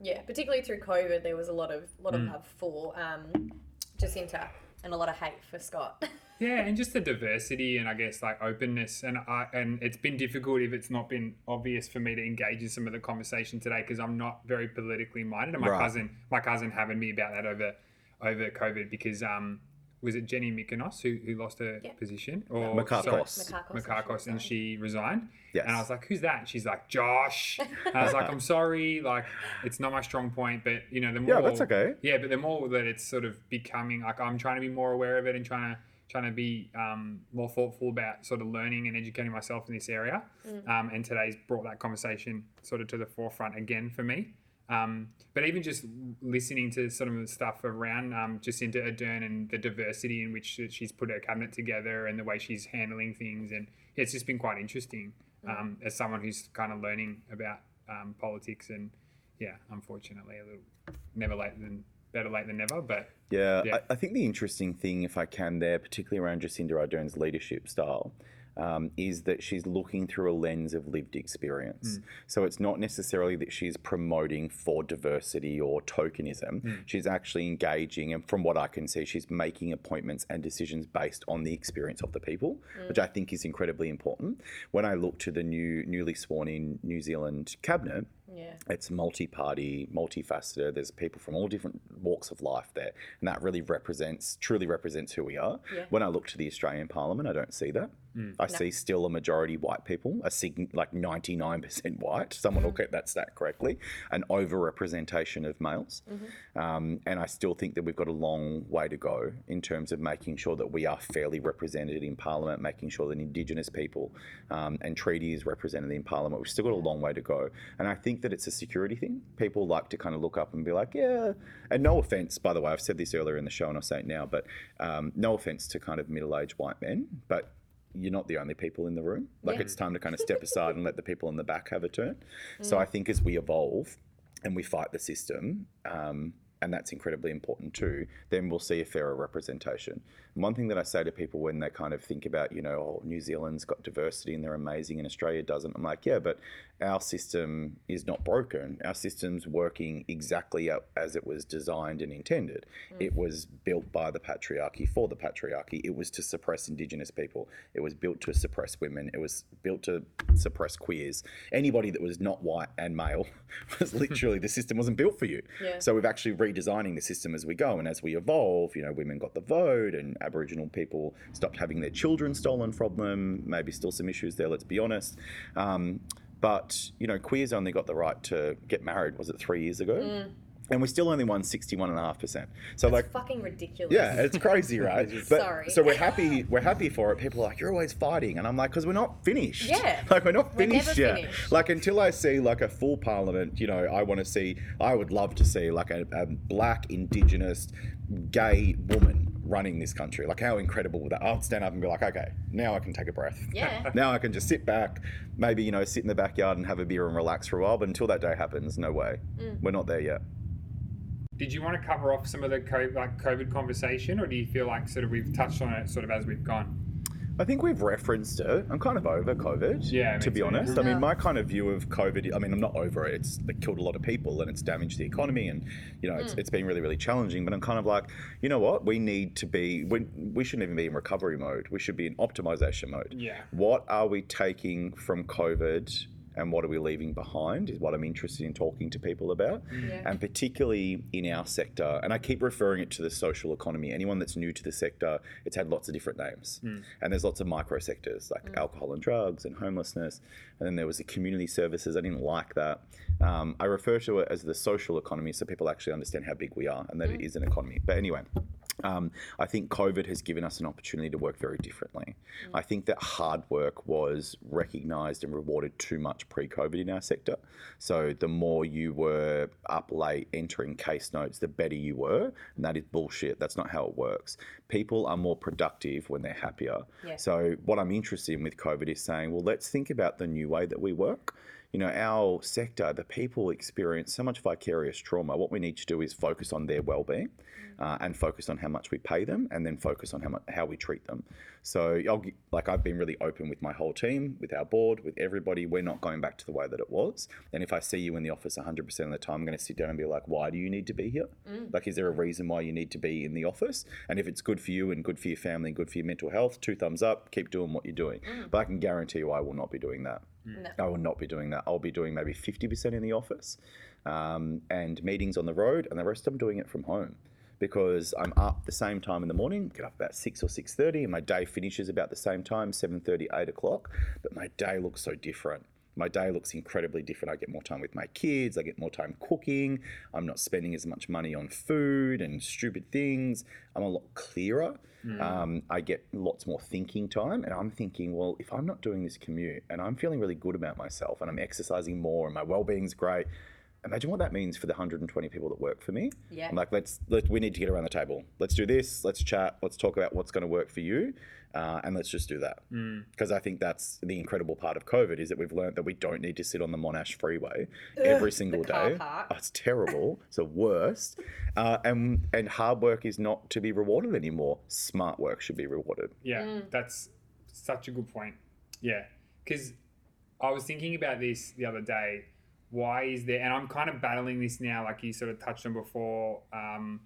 Yeah, particularly through COVID, there was a lot of lot Mm. of love for um, Jacinda and a lot of hate for Scott. Yeah, and just the diversity and I guess like openness and I and it's been difficult if it's not been obvious for me to engage in some of the conversation today because I'm not very politically minded. And my Right. cousin, my cousin, having me about that over over COVID because um was it Jenny Mykonos who, who lost her Yeah. position or Mikakos. sorry, Mikakos, Mikakos, and she resigned. Yes. And I was like, "Who's that?" And she's like, "Josh." And I was like, "I'm sorry, like it's not my strong point, but you know the more Yeah, that's okay. yeah, but the more that it's sort of becoming like I'm trying to be more aware of it and trying to trying to be um, more thoughtful about sort of learning and educating myself in this area. Um, and today's brought that conversation sort of to the forefront again for me. Um, but even just listening to some of the stuff around um, Jacinda Ardern and the diversity in which she's put her cabinet together and the way she's handling things, and yeah, it's just been quite interesting um, as someone who's kind of learning about um, politics and yeah, unfortunately, a little never late than better late than never. But Yeah, Yeah. I, I think the interesting thing, if I can, there, particularly around Jacinda Ardern's leadership style, um, is that she's looking through a lens of lived experience. Hmm. So it's not necessarily that she's promoting for diversity or tokenism. Hmm. She's actually engaging, and from what I can see, she's making appointments and decisions based on the experience of the people, hmm. which I think is incredibly important. When I look to the new, newly sworn in New Zealand cabinet, yeah. it's multi-party, multifaceted. There's people from all different walks of life there, and that really represents, truly represents who we are. Yeah. When I look to the Australian Parliament, I don't see that. I see still a majority white people, a sig- like 99% white. Someone will get that stat correctly. An over-representation of males, um, and I still think that we've got a long way to go in terms of making sure that we are fairly represented in Parliament, making sure that Indigenous people um, and treaty is represented in Parliament. We've still got a long way to go, and I think that it's a security thing. People like to kind of look up and be like, yeah. And no offense, by the way, I've said this earlier in the show, and I'll say it now, but um, no offense to kind of middle-aged white men, but you're not the only people in the room. Like Yeah. it's time to kind of step aside and let the people in the back have a turn. So I think as we evolve and we fight the system, um, and that's incredibly important too, then we'll see a fairer representation. One thing that I say to people when they kind of think about, you know, oh, New Zealand's got diversity and they're amazing and Australia doesn't, I'm like, yeah, but our system is not broken. Our system's working exactly as it was designed and intended. Hmm. It was built by the patriarchy for the patriarchy. It was to suppress Indigenous people. It was built to suppress women. It was built to suppress queers. Anybody that was not white and male was literally the system wasn't built for you. Yeah. So we've actually redesigning the system as we go, and as we evolve, you know, women got the vote, and Aboriginal people stopped having their children stolen from them. Maybe still some issues there. Let's be honest. Um, but you know, queers only got the right to get married. Was it three years ago? And we still only won sixty-one and a half percent. So like, Fucking ridiculous. yeah, it's crazy, right? but, Sorry. So we're happy. We're happy for it. People are like, you're always fighting, and I'm like, because we're not finished. Yeah. Like we're not We're finished yet. finished. Like until I see like a full parliament, you know, I want to see. I would love to see like a, a black, indigenous, gay woman running this country. Like how incredible would that? I'll stand up and be like, okay, now I can take a breath. Yeah. now I can just sit back, maybe you know, sit in the backyard and have a beer and relax for a while. But until that day happens, no way. Mm. We're not there yet. Did you want to cover off some of the COVID, like COVID conversation, or do you feel like sort of we've touched on it sort of as we've gone? I think we've referenced it. I'm kind of over COVID. Yeah, To be too. honest, I mean, my kind of view of COVID. I mean, I'm not over it. It's it killed a lot of people and it's damaged the economy, and you know, it's, Mm. it's been really, really challenging. But I'm kind of like, you know what? We need to be. We, we shouldn't even be in recovery mode. We should be in optimization mode. Yeah. What are we taking from COVID? And what are we leaving behind is what I'm interested in talking to people about. Mm. Yeah. And particularly in our sector, and I keep referring it to the social economy. Anyone that's new to the sector, it's had lots of different names. Mm. And there's lots of micro sectors like mm. alcohol and drugs and homelessness. And then there was the community services. I didn't like that. Um, I refer to it as the social economy so people actually understand how big we are and that it is an economy. But anyway, um, I think COVID has given us an opportunity to work very differently. I think that hard work was recognised and rewarded too much pre COVID in our sector. So the more you were up late entering case notes, the better you were. And that is bullshit. That's not how it works. People are more productive when they're happier. Yeah. So what I'm interested in with COVID is saying, well, let's think about the new way that we work. You know, our sector, the people experience so much vicarious trauma. What we need to do is focus on their well-being, uh, and focus on how much we pay them, and then focus on how much, how we treat them. So, I'll, like I've been really open with my whole team, with our board, with everybody. We're not going back to the way that it was. And if I see you in the office 100% of the time, I'm going to sit down and be like, why do you need to be here? Like, is there a reason why you need to be in the office? And if it's good for you and good for your family and good for your mental health, two thumbs up. Keep doing what you're doing. But I can guarantee you, I will not be doing that. No. I will not be doing that. I'll be doing maybe 50% in the office um, and meetings on the road, and the rest I'm doing it from home because I'm up the same time in the morning, get up about 6 or 6.30, and my day finishes about the same time, 7.30, 8 o'clock, but my day looks so different. My day looks incredibly different. I get more time with my kids. I get more time cooking. I'm not spending as much money on food and stupid things. I'm a lot clearer. Um, I get lots more thinking time, and I'm thinking, well, if I'm not doing this commute and I'm feeling really good about myself and I'm exercising more and my well-being's great, imagine what that means for the 120 people that work for me. Yeah. I'm like, let's let, we need to get around the table. Let's do this. Let's chat. Let's talk about what's going to work for you, uh, and let's just do that. Because I think that's the incredible part of COVID is that we've learned that we don't need to sit on the Monash freeway every single car day. park. Oh, it's terrible. it's the worst. Uh, and and hard work is not to be rewarded anymore. Smart work should be rewarded. Yeah, that's such a good point. Yeah, because I was thinking about this the other day. Why is there, and I'm kind of battling this now, like you sort of touched on before. Um,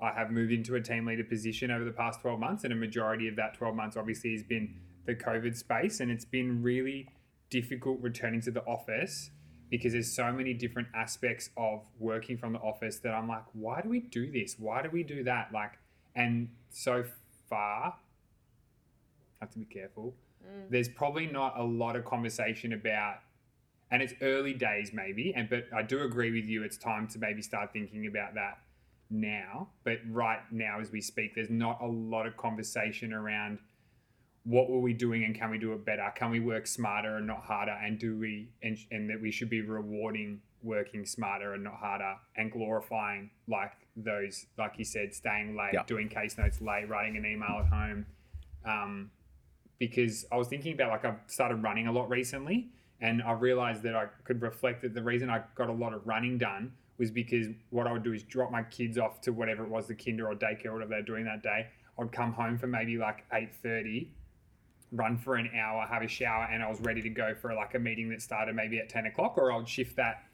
I have moved into a team leader position over the past 12 months, and a majority of that 12 months obviously has been the COVID space, and it's been really difficult returning to the office because there's so many different aspects of working from the office that I'm like, why do we do this? Why do we do that? Like, and so far, I have to be careful. There's probably not a lot of conversation about, and it's early days maybe, and but I do agree with you. It's time to maybe start thinking about that now. But right now, as we speak, there's not a lot of conversation around what were we doing and can we do it better? Can we work smarter and not harder? And do we and, and that we should be rewarding working smarter and not harder and glorifying like those like you said, staying late, Yeah. doing case notes late, writing an email at home. Um, because I was thinking about like I've started running a lot recently and I realized that I could reflect that the reason I got a lot of running done was because what I would do is drop my kids off to whatever it was, the kinder or daycare whatever they're doing that day. I'd come home for maybe like eight thirty, run for an hour, have a shower, and I was ready to go for like a meeting that started maybe at ten o'clock, or I'd shift that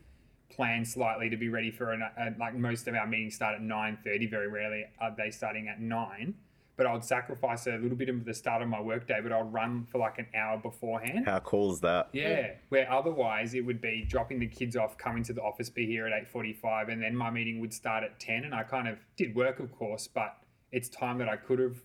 plan slightly to be ready for an uh, like most of our meetings start at nine thirty. Very rarely are they starting at nine. But I'd sacrifice a little bit of the start of my workday, but I'd run for like an hour beforehand. How cool is that? Yeah, where otherwise it would be dropping the kids off, coming to the office, be here at eight forty-five, and then my meeting would start at ten. And I kind of did work, of course, but it's time that I could have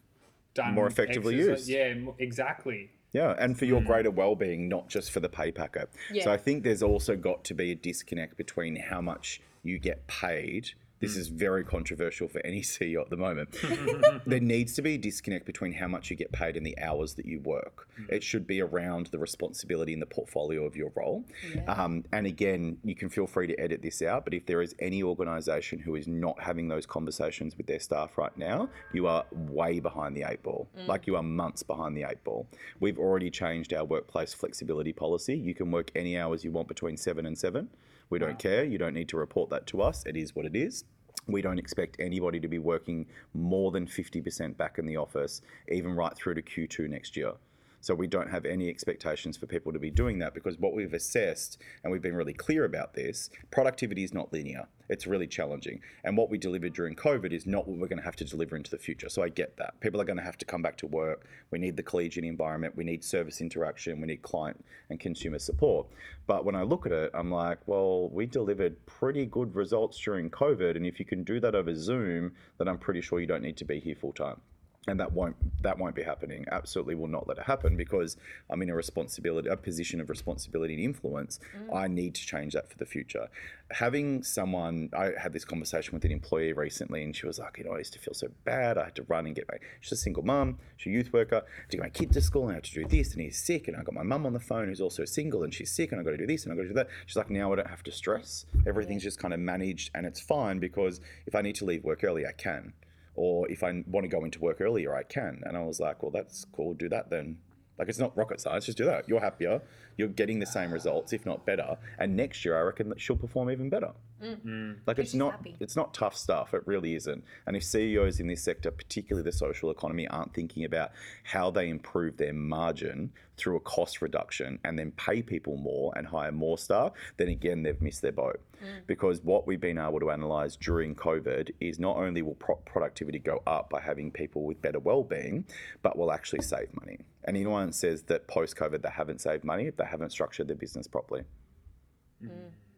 done More effectively exercise- used. Yeah, exactly. Yeah, and for your mm. greater well-being, not just for the pay packet. Yeah. So I think there's also got to be a disconnect between how much you get paid This hmm. is very controversial for any CEO at the moment. there needs to be a disconnect between how much you get paid and the hours that you work. Hmm. It should be around the responsibility and the portfolio of your role. Um, and again, you can feel free to edit this out, but if there is any organisation who is not having those conversations with their staff right now, you are way behind the eight ball. Mm. Like you are months behind the eight ball. We've already changed our workplace flexibility policy. You can work any hours you want between seven and seven. We don't care. You don't need to report that to us. It is what it is. We don't expect anybody to be working more than 50% back in the office, even right through to Q2 next year. So we don't have any expectations for people to be doing that because what we've assessed, and we've been really clear about this, productivity is not linear. It's really challenging. And what we delivered during COVID is not what we're going to have to deliver into the future. So I get that. People are going to have to come back to work. We need the collegiate environment. We need service interaction. We need client and consumer support. But when I look at it, I'm like, well, we delivered pretty good results during COVID. And if you can do that over Zoom, then I'm pretty sure you don't need to be here full time and that won't that won't be happening. Absolutely, will not let it happen because I'm in a responsibility, a position of responsibility and influence. Mm. I need to change that for the future. Having someone, I had this conversation with an employee recently, and she was like, you know, I used to feel so bad. I had to run and get my. She's a single mum. She's a youth worker. I had to get my kid to school, and I had to do this, and he's sick, and I got my mum on the phone who's also single, and she's sick, and I got to do this, and I got to do that. She's like, now I don't have to stress. Everything's just kind of managed, and it's fine because if I need to leave work early, I can or if I want to go into work earlier, I can. And I was like, well, that's cool. Do that then. Like it's not rocket science. Just do that. You're happier. You're getting the same results, if not better. And next year, I reckon that she'll perform even better. Mm. Mm. Like it's not happy. it's not tough stuff. It really isn't. And if CEOs in this sector, particularly the social economy, aren't thinking about how they improve their margin through a cost reduction and then pay people more and hire more staff, then again they've missed their boat. Mm. Because what we've been able to analyze during COVID is not only will pro- productivity go up by having people with better well-being, but will actually save money. And anyone that says that post-COVID they haven't saved money, if they haven't structured their business properly.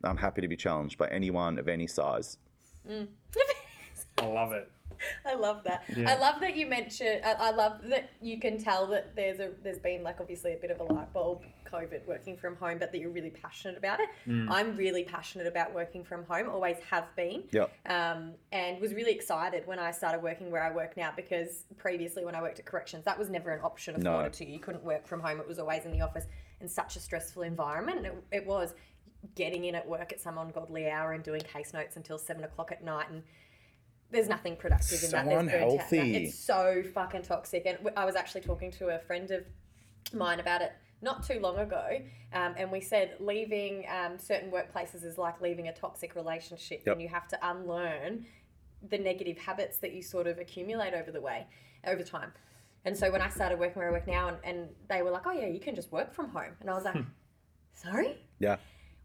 I'm happy to be challenged by anyone of any size. I love it. I love that. Yeah. I love that you mentioned. I, I love that you can tell that there's a there's been like obviously a bit of a light bulb COVID working from home, but that you're really passionate about it. I'm really passionate about working from home. Always have been. Yep. Um, and was really excited when I started working where I work now because previously when I worked at corrections, that was never an option No. afforded to you. You couldn't work from home. It was always in the office in such a stressful environment. It, it was getting in at work at some ungodly hour and doing case notes until seven o'clock at night and there's nothing productive in that. There's burnt out. It's so fucking toxic. And I was actually talking to a friend of mine about it not too long ago, um, and we said leaving um, certain workplaces is like leaving a toxic relationship, Yep. and you have to unlearn the negative habits that you sort of accumulate over the way, over time. And so when I started working where I work now, and, and they were like, "Oh yeah, you can just work from home," and I was like, "Sorry." Yeah.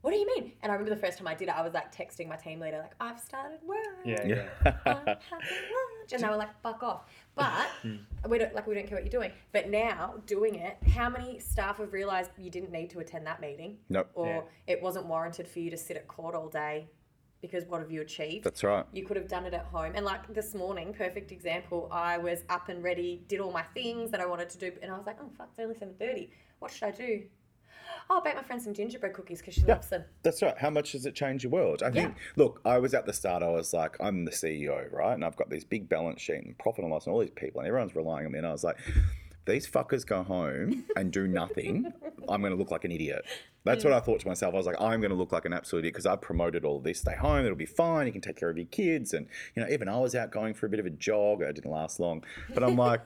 What do you mean? And I remember the first time I did it, I was like texting my team leader, like, I've started work. Yeah, Yeah. yeah. I'm having lunch. And they were like, fuck off. But hmm. we don't like we don't care what you're doing. But now doing it, how many staff have realised you didn't need to attend that meeting? Nope. Or Yeah. it wasn't warranted for you to sit at court all day because what have you achieved? That's right. You could have done it at home. And like this morning, perfect example, I was up and ready, did all my things that I wanted to do, and I was like, oh fuck, it's only seven thirty. What should I do? Oh, I'll bake my friend some gingerbread cookies because she loves them. That's right. How much does it change your world? I think, look, I was at the start, I was like, I'm the CEO, right? And I've got this big balance sheet and profit and loss and all these people, and everyone's relying on me. And I was like, these fuckers go home and do nothing. I'm going to look like an idiot. That's what I thought to myself. I was like, I'm going to look like an absolute idiot because I've promoted all this. Stay home, it'll be fine. You can take care of your kids. And, you know, even I was out going for a bit of a jog. It didn't last long. But I'm like,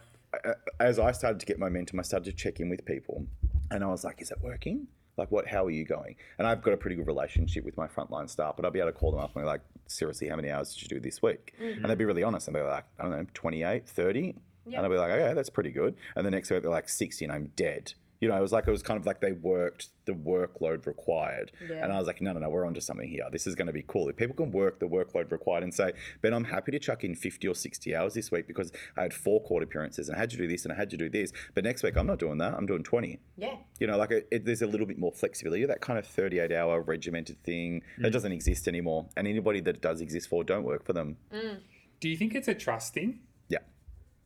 as I started to get momentum, I started to check in with people. And I was like, is it working? Like, what? How are you going? And I've got a pretty good relationship with my frontline staff, but I'll be able to call them up and be like, seriously, how many hours did you do this week? And they'd be really honest. And they're like, I don't know, 28, 30. And I'll be like, okay, that's pretty good. And the next week they're like 60 and I'm dead. You know, it was like, it was kind of like they worked the workload required. Yeah. And I was like, no, no, no, we're onto something here. This is going to be cool. If people can work the workload required and say, Ben, I'm happy to chuck in 50 or 60 hours this week because I had four court appearances and I had to do this and I had to do this. But next week, I'm not doing that. I'm doing 20 Yeah. you know, like it, it, there's a little bit more flexibility. That kind of 38 hour regimented thing that mm. doesn't exist anymore. And anybody that it does exist for, don't work for them. Mm. Do you think it's a trust thing?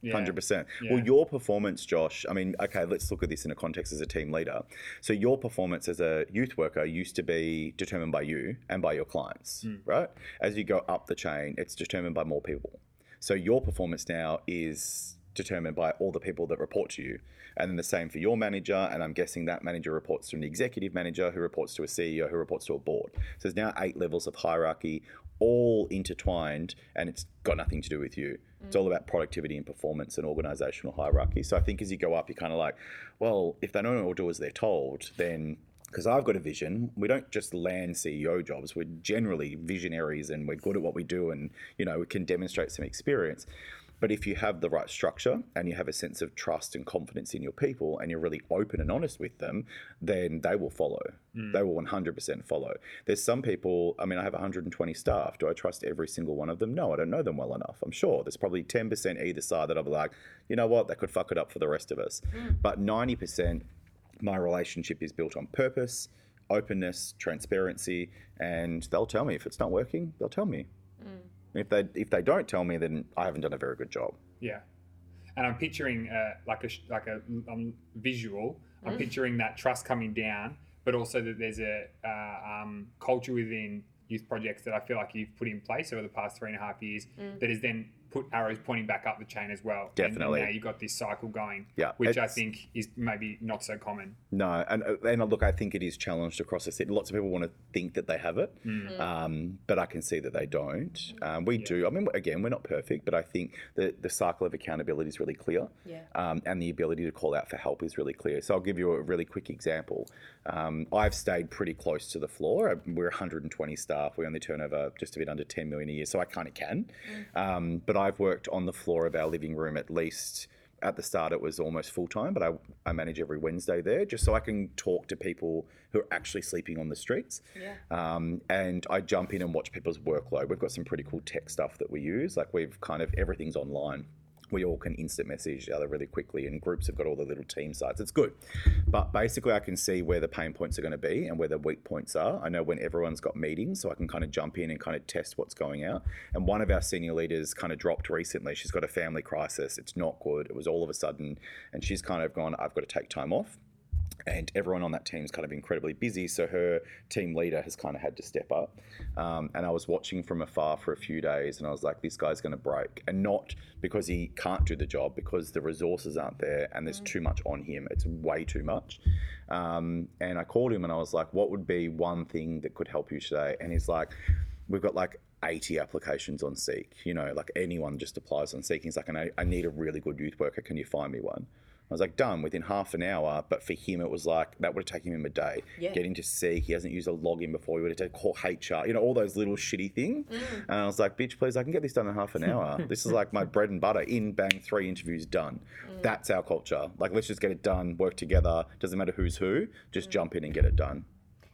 Yeah. Yeah. Hundred percent. Yeah. Well, your performance, Josh. I mean, okay, let's look at this in a context as a team leader. So your performance as a youth worker used to be determined by you and by your clients, Hmm. right? As you go up the chain, it's determined by more people. So your performance now is determined by all the people that report to you. And then the same for your manager. And I'm guessing that manager reports to an executive manager who reports to a CEO who reports to a board. So there's now eight levels of hierarchy, all intertwined, and it's got nothing to do with you. It's all about productivity and performance and organizational hierarchy. So I think as you go up, you're kind of like, well, if they don't all do as they're told, then because I've got a vision. We don't just land CEO jobs. We're generally visionaries and we're good at what we do and, you know, we can demonstrate some experience. But if you have the right structure and you have a sense of trust and confidence in your people and you're really open and honest with them, then they will follow. Mm. They will 100% follow. There's some people, I mean, I have 120 staff. Do I trust every single one of them? No, I don't know them well enough. I'm sure there's probably 10% either side that I'll be like, you know what, that could fuck it up for the rest of us. Mm. But 90%, my relationship is built on purpose, openness, transparency, and they'll tell me if it's not working. They'll tell me. Mm. If they if they don't tell me, then I haven't done a very good job. Yeah, and I'm picturing uh, like a like a um, visual. I'm picturing that trust coming down, but also that there's a uh, um, culture within youth projects that I feel like you've put in place over the past three and a half years that is then put arrows pointing back up the chain as well. And- Definitely. And now you've got this cycle going. Yeah, which I think is maybe not so common. No, and and look, I think it is challenged across the city. Lots of people want to think that they have it, Mm. um, but I can see that they don't. Um, we do. I mean, again, we're not perfect, but I think that the cycle of accountability is really clear, Yeah. um, and the ability to call out for help is really clear. So I'll give you a really quick example. Um, I've stayed pretty close to the floor. Uh, We're 120 staff. We only turn over just a bit under 10 million a year, so I kind of can. Um, but I've worked on the floor of our living room at least at the start it was almost full time, but I, I manage every Wednesday there just so I can talk to people who are actually sleeping on the streets. Yeah. Um, and I jump in and watch people's workload. We've got some pretty cool tech stuff that we use. Like we've kind of everything's online. We all can instant message each other really quickly, and groups have got all the little team sites. It's good. But basically, I can see where the pain points are going to be and where the weak points are. I know when everyone's got meetings, so I can kind of jump in and kind of test what's going out. And one of our senior leaders kind of dropped recently. She's got a family crisis. It's not good. It was all of a sudden, and she's kind of gone, I've got to take time off and everyone on that team's kind of incredibly busy. So her team leader has kind of had to step up. Um, and I was watching from afar for a few days, and I was like, this guy's going to break, and not because he can't do the job, because the resources aren't there and there's too much on him. It's way too much. Um, and I called him and I was like, what would be one thing that could help you today? And he's like, we've got like 80 applications on Seek. You know, like anyone just applies on Seek. He's like, I, I need a really good youth worker. Can you find me one? I was like, done within half an hour. But for him, it was like that would have taken him a day. Yeah. Getting to see he hasn't used a login before. He would have to call HR. You know, all those little shitty things. Mm. And I was like, bitch, please, I can get this done in half an hour. this is like my bread and butter. In bang, three interviews done. Mm. That's our culture. Like, let's just get it done. Work together. Doesn't matter who's who. Just mm. jump in and get it done.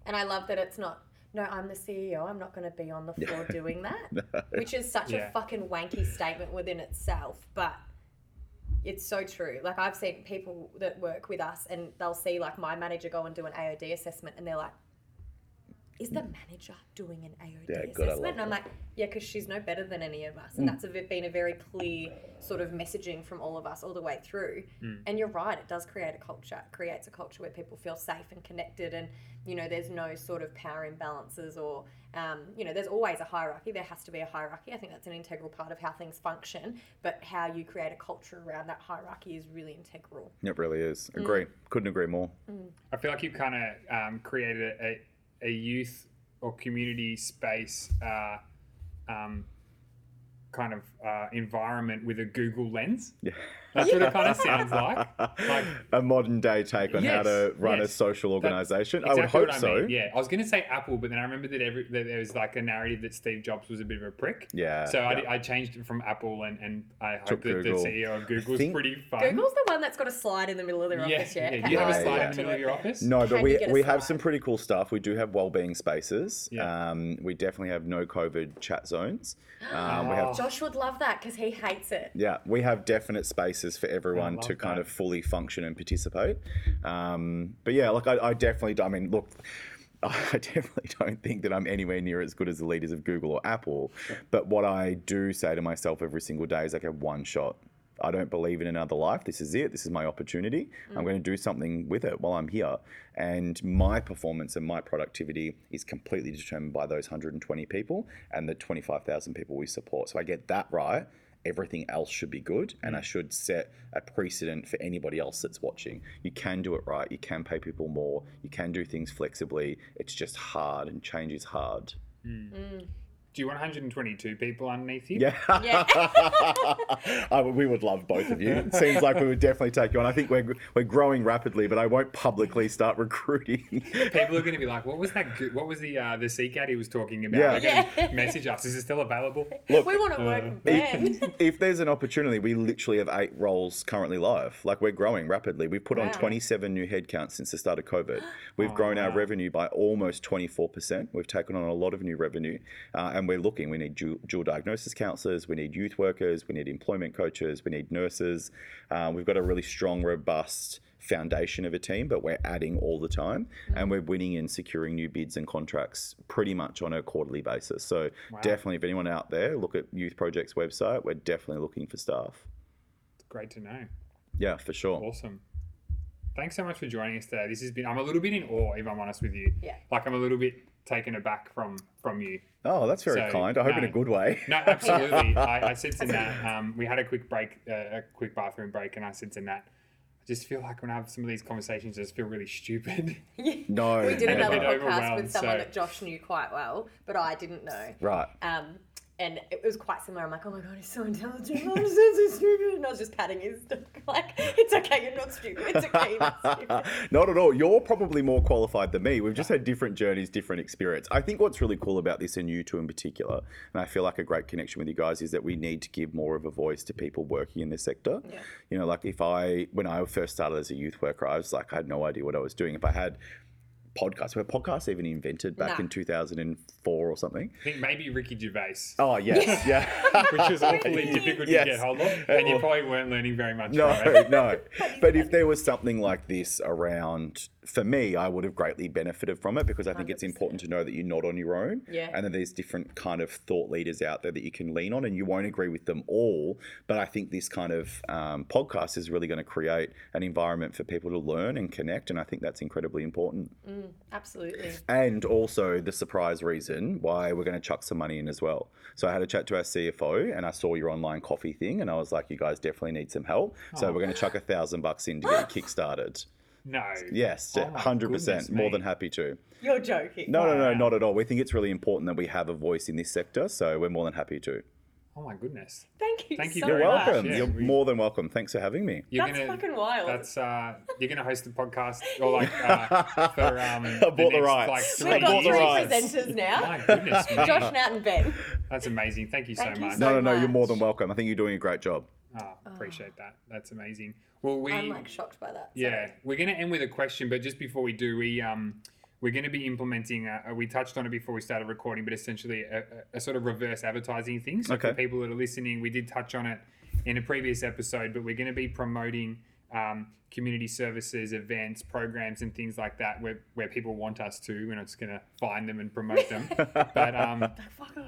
And I love that it's not, no, I'm the CEO. I'm not going to be on the floor doing that. Which is such Yeah. a fucking wanky statement within itself. But it's so true. Like, I've seen people that work with us and they'll see, like, my manager go and do an AOD assessment and they're like, is the manager doing an AOD Yeah, assessment? love and I'm that. like, yeah, because she's no better than any of us. And that's a, been a very clear sort of messaging from all of us all the way through. And you're right, it does create a culture. It creates a culture where people feel safe and connected and, you know, there's no sort of power imbalances or, um, you know, there's always a hierarchy. There has to be a hierarchy. I think that's an integral part of how things function. But how you create a culture around that hierarchy is really integral. It really is. Agree. Couldn't agree more. I feel like you've kind of um, created a, a youth or community space uh, um, kind of uh, environment with a Google lens. Yeah. That's what it kind of sounds like. Like a modern day take on how to run a social That's organization. I would hope what so. mean. Yeah, I was going to say Apple, but then I remember that, every, that there was like a narrative that Steve Jobs was a bit of a prick. Yeah, So yeah. I, I changed it from Apple, and, and I hope Took that Google. the CEO of Google is think- pretty fun. Google's the one that's got a slide in the middle of their yeah, office, yeah? yeah. You have a slide yeah. in the middle of your office? No, but Can we, you get a we have some pretty cool stuff. We do have well-being spaces. Yeah. Um, we definitely have no COVID chat zones. Um, we have Josh would love that because he hates it. yeah, we have definite spaces for everyone to kind that. of fully function and participate. Um, but yeah, like I, I definitely, I mean, look, I definitely don't think that I'm anywhere near as good as the leaders of Google or Apple. But what I do say to myself every single day is, okay, one shot. I don't believe in another life. This is it. This is my opportunity. I'm going to do something with it while I'm here. And my performance and my productivity is completely determined by those 120 people and the 25,000 people we support. So I get that right. Everything else should be good, and I mm. should set a precedent for anybody else that's watching. You can do it right. You can pay people more. You can do things flexibly. It's just hard, and change is hard. Mm. Mm. Do you want 122 people underneath you? Yeah. Yeah. I, we would love both of you. It seems like we would definitely take you on. I think we're, we're growing rapidly, but I won't publicly start recruiting. People are going to be like, "What was that? good- What was the uh, the sea cat he was talking about?" Yeah. They're gonna message us. Is it still available? Look, we want to work with Ben. if there's an opportunity, we literally have eight roles currently live. Like we're growing rapidly. We've put on 27 new headcounts since the start of COVID. We've grown our revenue by almost 24%. We've taken on a lot of new revenue, uh, and we're looking. We need dual, dual diagnosis counselors, we need youth workers, we need employment coaches, we need nurses. Uh, we've got a really strong, robust foundation of a team, but we're adding all the time, and we're winning and securing new bids and contracts pretty much on a quarterly basis. So definitely, if anyone out there, look at Youth Project's website. We're definitely looking for staff. Great to know. Yeah, for sure. Awesome. Thanks so much for joining us today. This has been. I'm a little bit in awe, if I'm honest with you. Yeah. Like I'm a little bit taken aback from from you. Oh, that's very So, kind. I hope in a good way. No, absolutely. I, I said to Nat, um, we had a quick break, uh, a quick bathroom break, and I said to that. I just feel like when I have some of these conversations, I just feel really stupid. No, we did And a another bit podcast with someone so- that Josh knew quite well, but I didn't know. Right. Um, and it was quite similar. I'm like, oh my god, he's so intelligent. He's so, so stupid. And I was just patting his like, it's okay, you're not stupid. It's okay, you're not stupid. Not at all. You're probably more qualified than me. We've just had different journeys, different experience. I think what's really cool about this and you two in particular, and I feel like a great connection with you guys, is that we need to give more of a voice to people working in this sector. Yeah. You know, like if I, when I first started as a youth worker, I was like, I had no idea what I was doing. If I had podcasts, were podcasts even invented back Nah. in 2004 or something? I think maybe Ricky Gervais, Oh, yes. Yeah. which was awfully difficult Yes. to get hold of, and you probably weren't learning very much No, from it. no. But if there was something like this around, for me, I would have greatly benefited from it because I think it's 100%. important to know that you're not on your own. Yeah. And that there's different kind of thought leaders out there that you can lean on, and you won't agree with them all. But I think this kind of um, podcast is really going to create an environment for people to learn and connect, and I think that's incredibly important. Absolutely. And also the surprise reason why we're going to chuck some money in as well. So I had a chat to our CFO and I saw your online coffee thing and I was like, you guys definitely need some help. So Oh. we're going to chuck a thousand bucks in to get it kickstarted. No. Yes, Oh my hundred goodness percent, more than happy to. You're joking. No, no, no, not at all. We think it's really important that we have a voice in this sector, so we're more than happy to. Oh my goodness. Thank you. Thank you so You're much. welcome. Yeah, You're more than welcome. Thanks for having me. You're That's gonna, fucking wild. That's uh, you're gonna host the podcast or like uh, for um, I bought the next, rights. like I We've got three rights. presenters now. My goodness, me. Josh, Nat, and Ben. That's amazing. Thank you so you much. so No, no, no. You're more than welcome. I think you're doing a great job. Oh, appreciate that. That's amazing. Well, we I'm like shocked by that. yeah, Sorry. we're gonna end with a question, but just before we do, we um we're going to be implementing. Uh, we touched on it before we started recording, but essentially a, a, a sort of reverse advertising thing. So for Okay. people that are listening, we did touch on it in a previous episode, but we're going to be promoting um, community services, events, programs, and things like that where, where people want us to. We're not just going to find them and promote them. but, um,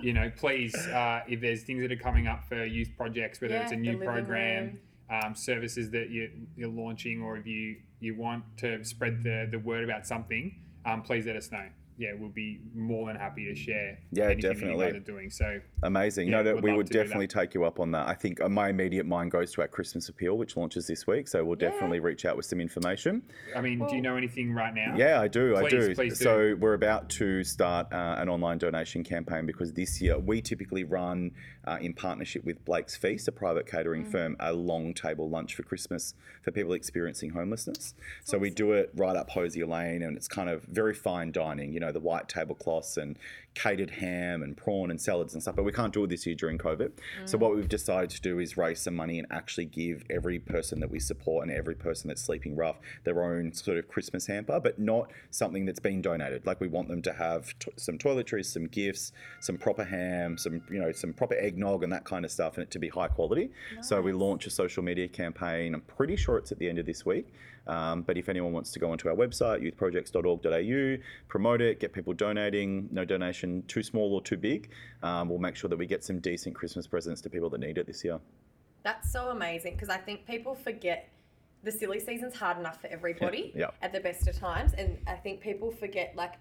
you know, please, uh, if there's things that are coming up for youth projects, whether Yeah, it's a new program, um, services that you, you're launching, or if you, you want to spread the, the word about something, um, please let us know. Yeah, we'll be more than happy to share Yeah, anything that definitely. you guys are doing. So Amazing. Yeah, no, that we would to do that. definitely take you up on that. I think uh, my immediate mind goes to our Christmas appeal, which launches this week. So we'll Yeah. definitely reach out with some information. I mean, do you know anything right now? Yeah, I do. I do. please do. So we're about to start uh, an online donation campaign because this year we typically run uh, in partnership with Blake's Feast, a private catering firm, a long table lunch for Christmas for people experiencing homelessness. So we do it right up Hosier Lane, and it's kind of very fine dining. You know, the white tablecloths and catered ham and prawn and salads and stuff. But we can't do it this year during COVID. So what we've decided to do is raise some money and actually give every person that we support and every person that's sleeping rough their own sort of Christmas hamper, but not something that's been donated. Like we want them to have t- some toiletries, some gifts, some proper ham, some you know some proper eggnog and that kind of stuff, and it to be high quality. So we launch a social media campaign. I'm pretty sure it's at the end of this week. Um, but if anyone wants to go onto our website, youthprojects.org.au, promote it, get people donating, no donation too small or too big, um, we'll make sure that we get some decent Christmas presents to people that need it this year. That's so amazing because I think people forget the silly season's hard enough for everybody Yeah. at the best of times. And I think people forget, like,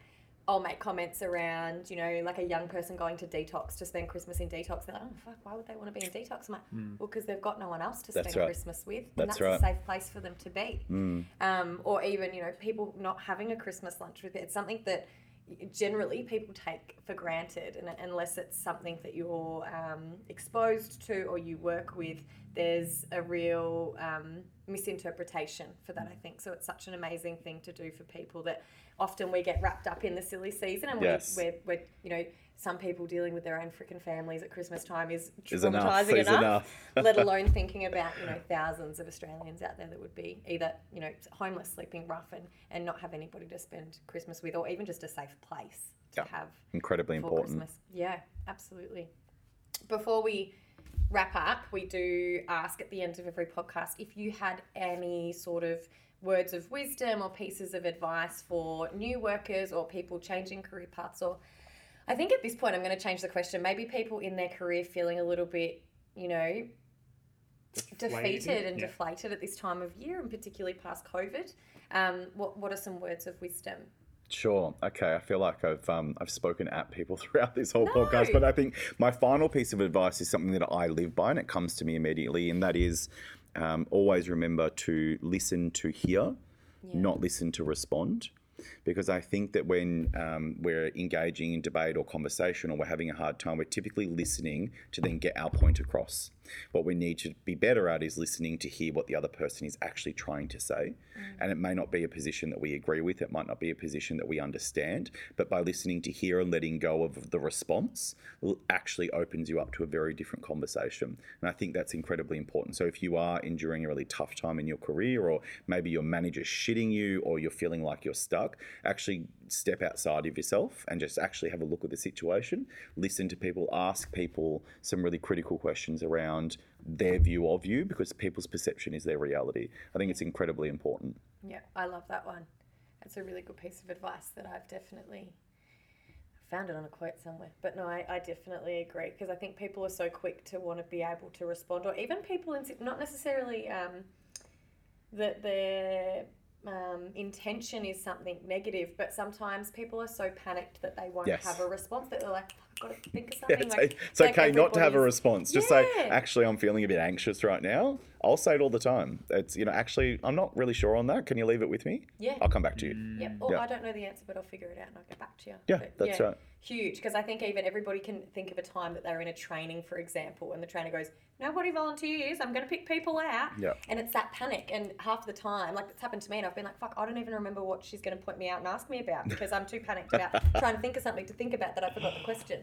I'll make comments around, you know, like a young person going to detox to spend Christmas in detox. They're like, oh, fuck, why would they want to be in detox? I'm like, well, because they've got no one else to. That's spend right. Christmas with. And That's that's right. A safe place for them to be. Um, or even, you know, people not having a Christmas lunch with it. It's something that generally people take for granted and unless it's something that you're um, exposed to or you work with there's a real um, misinterpretation for that i mm. think so it's such an amazing thing to do for people that often we get wrapped up in the silly season and Yes. we, we're, we're you know some people dealing with their own freaking families at christmas time is traumatizing is enough, enough. let alone thinking about you know thousands of australians out there that would be either you know homeless sleeping rough and, and not have anybody to spend christmas with or even just a safe place to Yeah. have Incredibly important. Christmas. Yeah, absolutely. Before we wrap up, we do ask at the end of every podcast if you had any sort of words of wisdom or pieces of advice for new workers or people changing career paths or I think at this point I'm going to change the question. Maybe people in their career feeling a little bit, you know, defeated and yeah. deflated at this time of year and particularly past COVID. Um, what what are some words of wisdom? Sure. Okay. I feel like I've um, I've spoken at people throughout this whole No. podcast, but I think my final piece of advice is something that I live by, and it comes to me immediately, and that is um, always remember to listen to hear, not listen to respond. Because I think that when um, we're engaging in debate or conversation or we're having a hard time, we're typically listening to then get our point across. What we need to be better at is listening to hear what the other person is actually trying to say. And it may not be a position that we agree with, it might not be a position that we understand, but by listening to hear and letting go of the response actually opens you up to a very different conversation. And I think that's incredibly important. So if you are enduring a really tough time in your career, or maybe your manager's shitting you, or you're feeling like you're stuck, actually step outside of yourself and just actually have a look at the situation, listen to people, ask people some really critical questions around their view of you because people's perception is their reality. I think it's incredibly important. Yeah, I love that one. That's a really good piece of advice that I've definitely found it on a quote somewhere. But no, I, I definitely agree because I think people are so quick to want to be able to respond, or even people in not necessarily um, that their um, intention is something negative, but sometimes people are so panicked that they won't Yes. have a response that they're like, got to think of Yeah, it's, like, it's like okay not to have a response. Just say, actually, I'm feeling a bit anxious right now. I'll say it all the time. It's, you know, actually, I'm not really sure on that. Can you leave it with me? Yeah. I'll come back to you. Mm. Yep. Or Yeah. I don't know the answer, but I'll figure it out and I'll get back to you. Yeah, But that's right. Huge, because I think even everybody can think of a time that they're in a training, for example, and the trainer goes, "Nobody volunteers. I'm going to pick people out." Yeah. And it's that panic, and half the time, like it's happened to me, and I've been like, "Fuck, I don't even remember what she's going to point me out and ask me about because I'm too panicked about trying to think of something to think about that I forgot the question."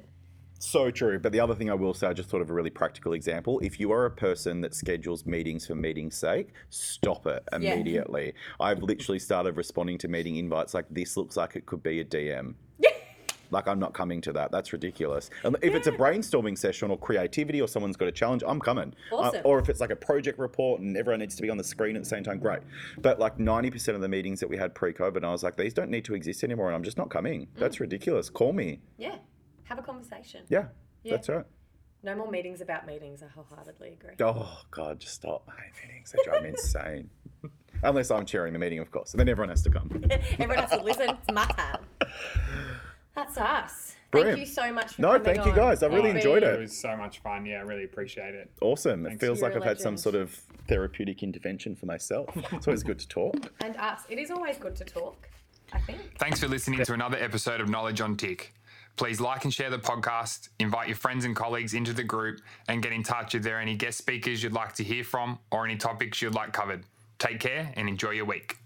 So true. But the other thing I will say, I just thought of a really practical example. If you are a person that schedules meetings for meeting's sake, stop it immediately. Yeah. I've literally started responding to meeting invites like this looks like it could be a DM. Like I'm not coming to that. That's ridiculous. And if it's a brainstorming session or creativity or someone's got a challenge, I'm coming. Uh, Awesome. or if it's like a project report and everyone needs to be on the screen at the same time, great. But like 90% of the meetings that we had pre-COVID, I was like, these don't need to exist anymore, and I'm just not coming. Mm. That's ridiculous. Call me. Yeah. Have a conversation. Yeah, Yeah. that's right. No more meetings about meetings. I wholeheartedly agree. Oh God, just stop. I hate meetings. They drive me insane. Unless I'm chairing the meeting, of course, and then everyone has to come. Everyone has to listen. It's my time. That's us. Brilliant. Thank you so much for No, coming thank you on. guys. I really You've enjoyed it. It was so much fun. Yeah, I really appreciate it. Awesome. It feels You're like I've had some sort of therapeutic intervention for myself. It's always good to talk. And us. It is always good to talk, I think. Thanks for listening to another episode of Knowledge on Tick. Please like and share the podcast, invite your friends and colleagues into the group, and get in touch if there are any guest speakers you'd like to hear from or any topics you'd like covered. Take care and enjoy your week.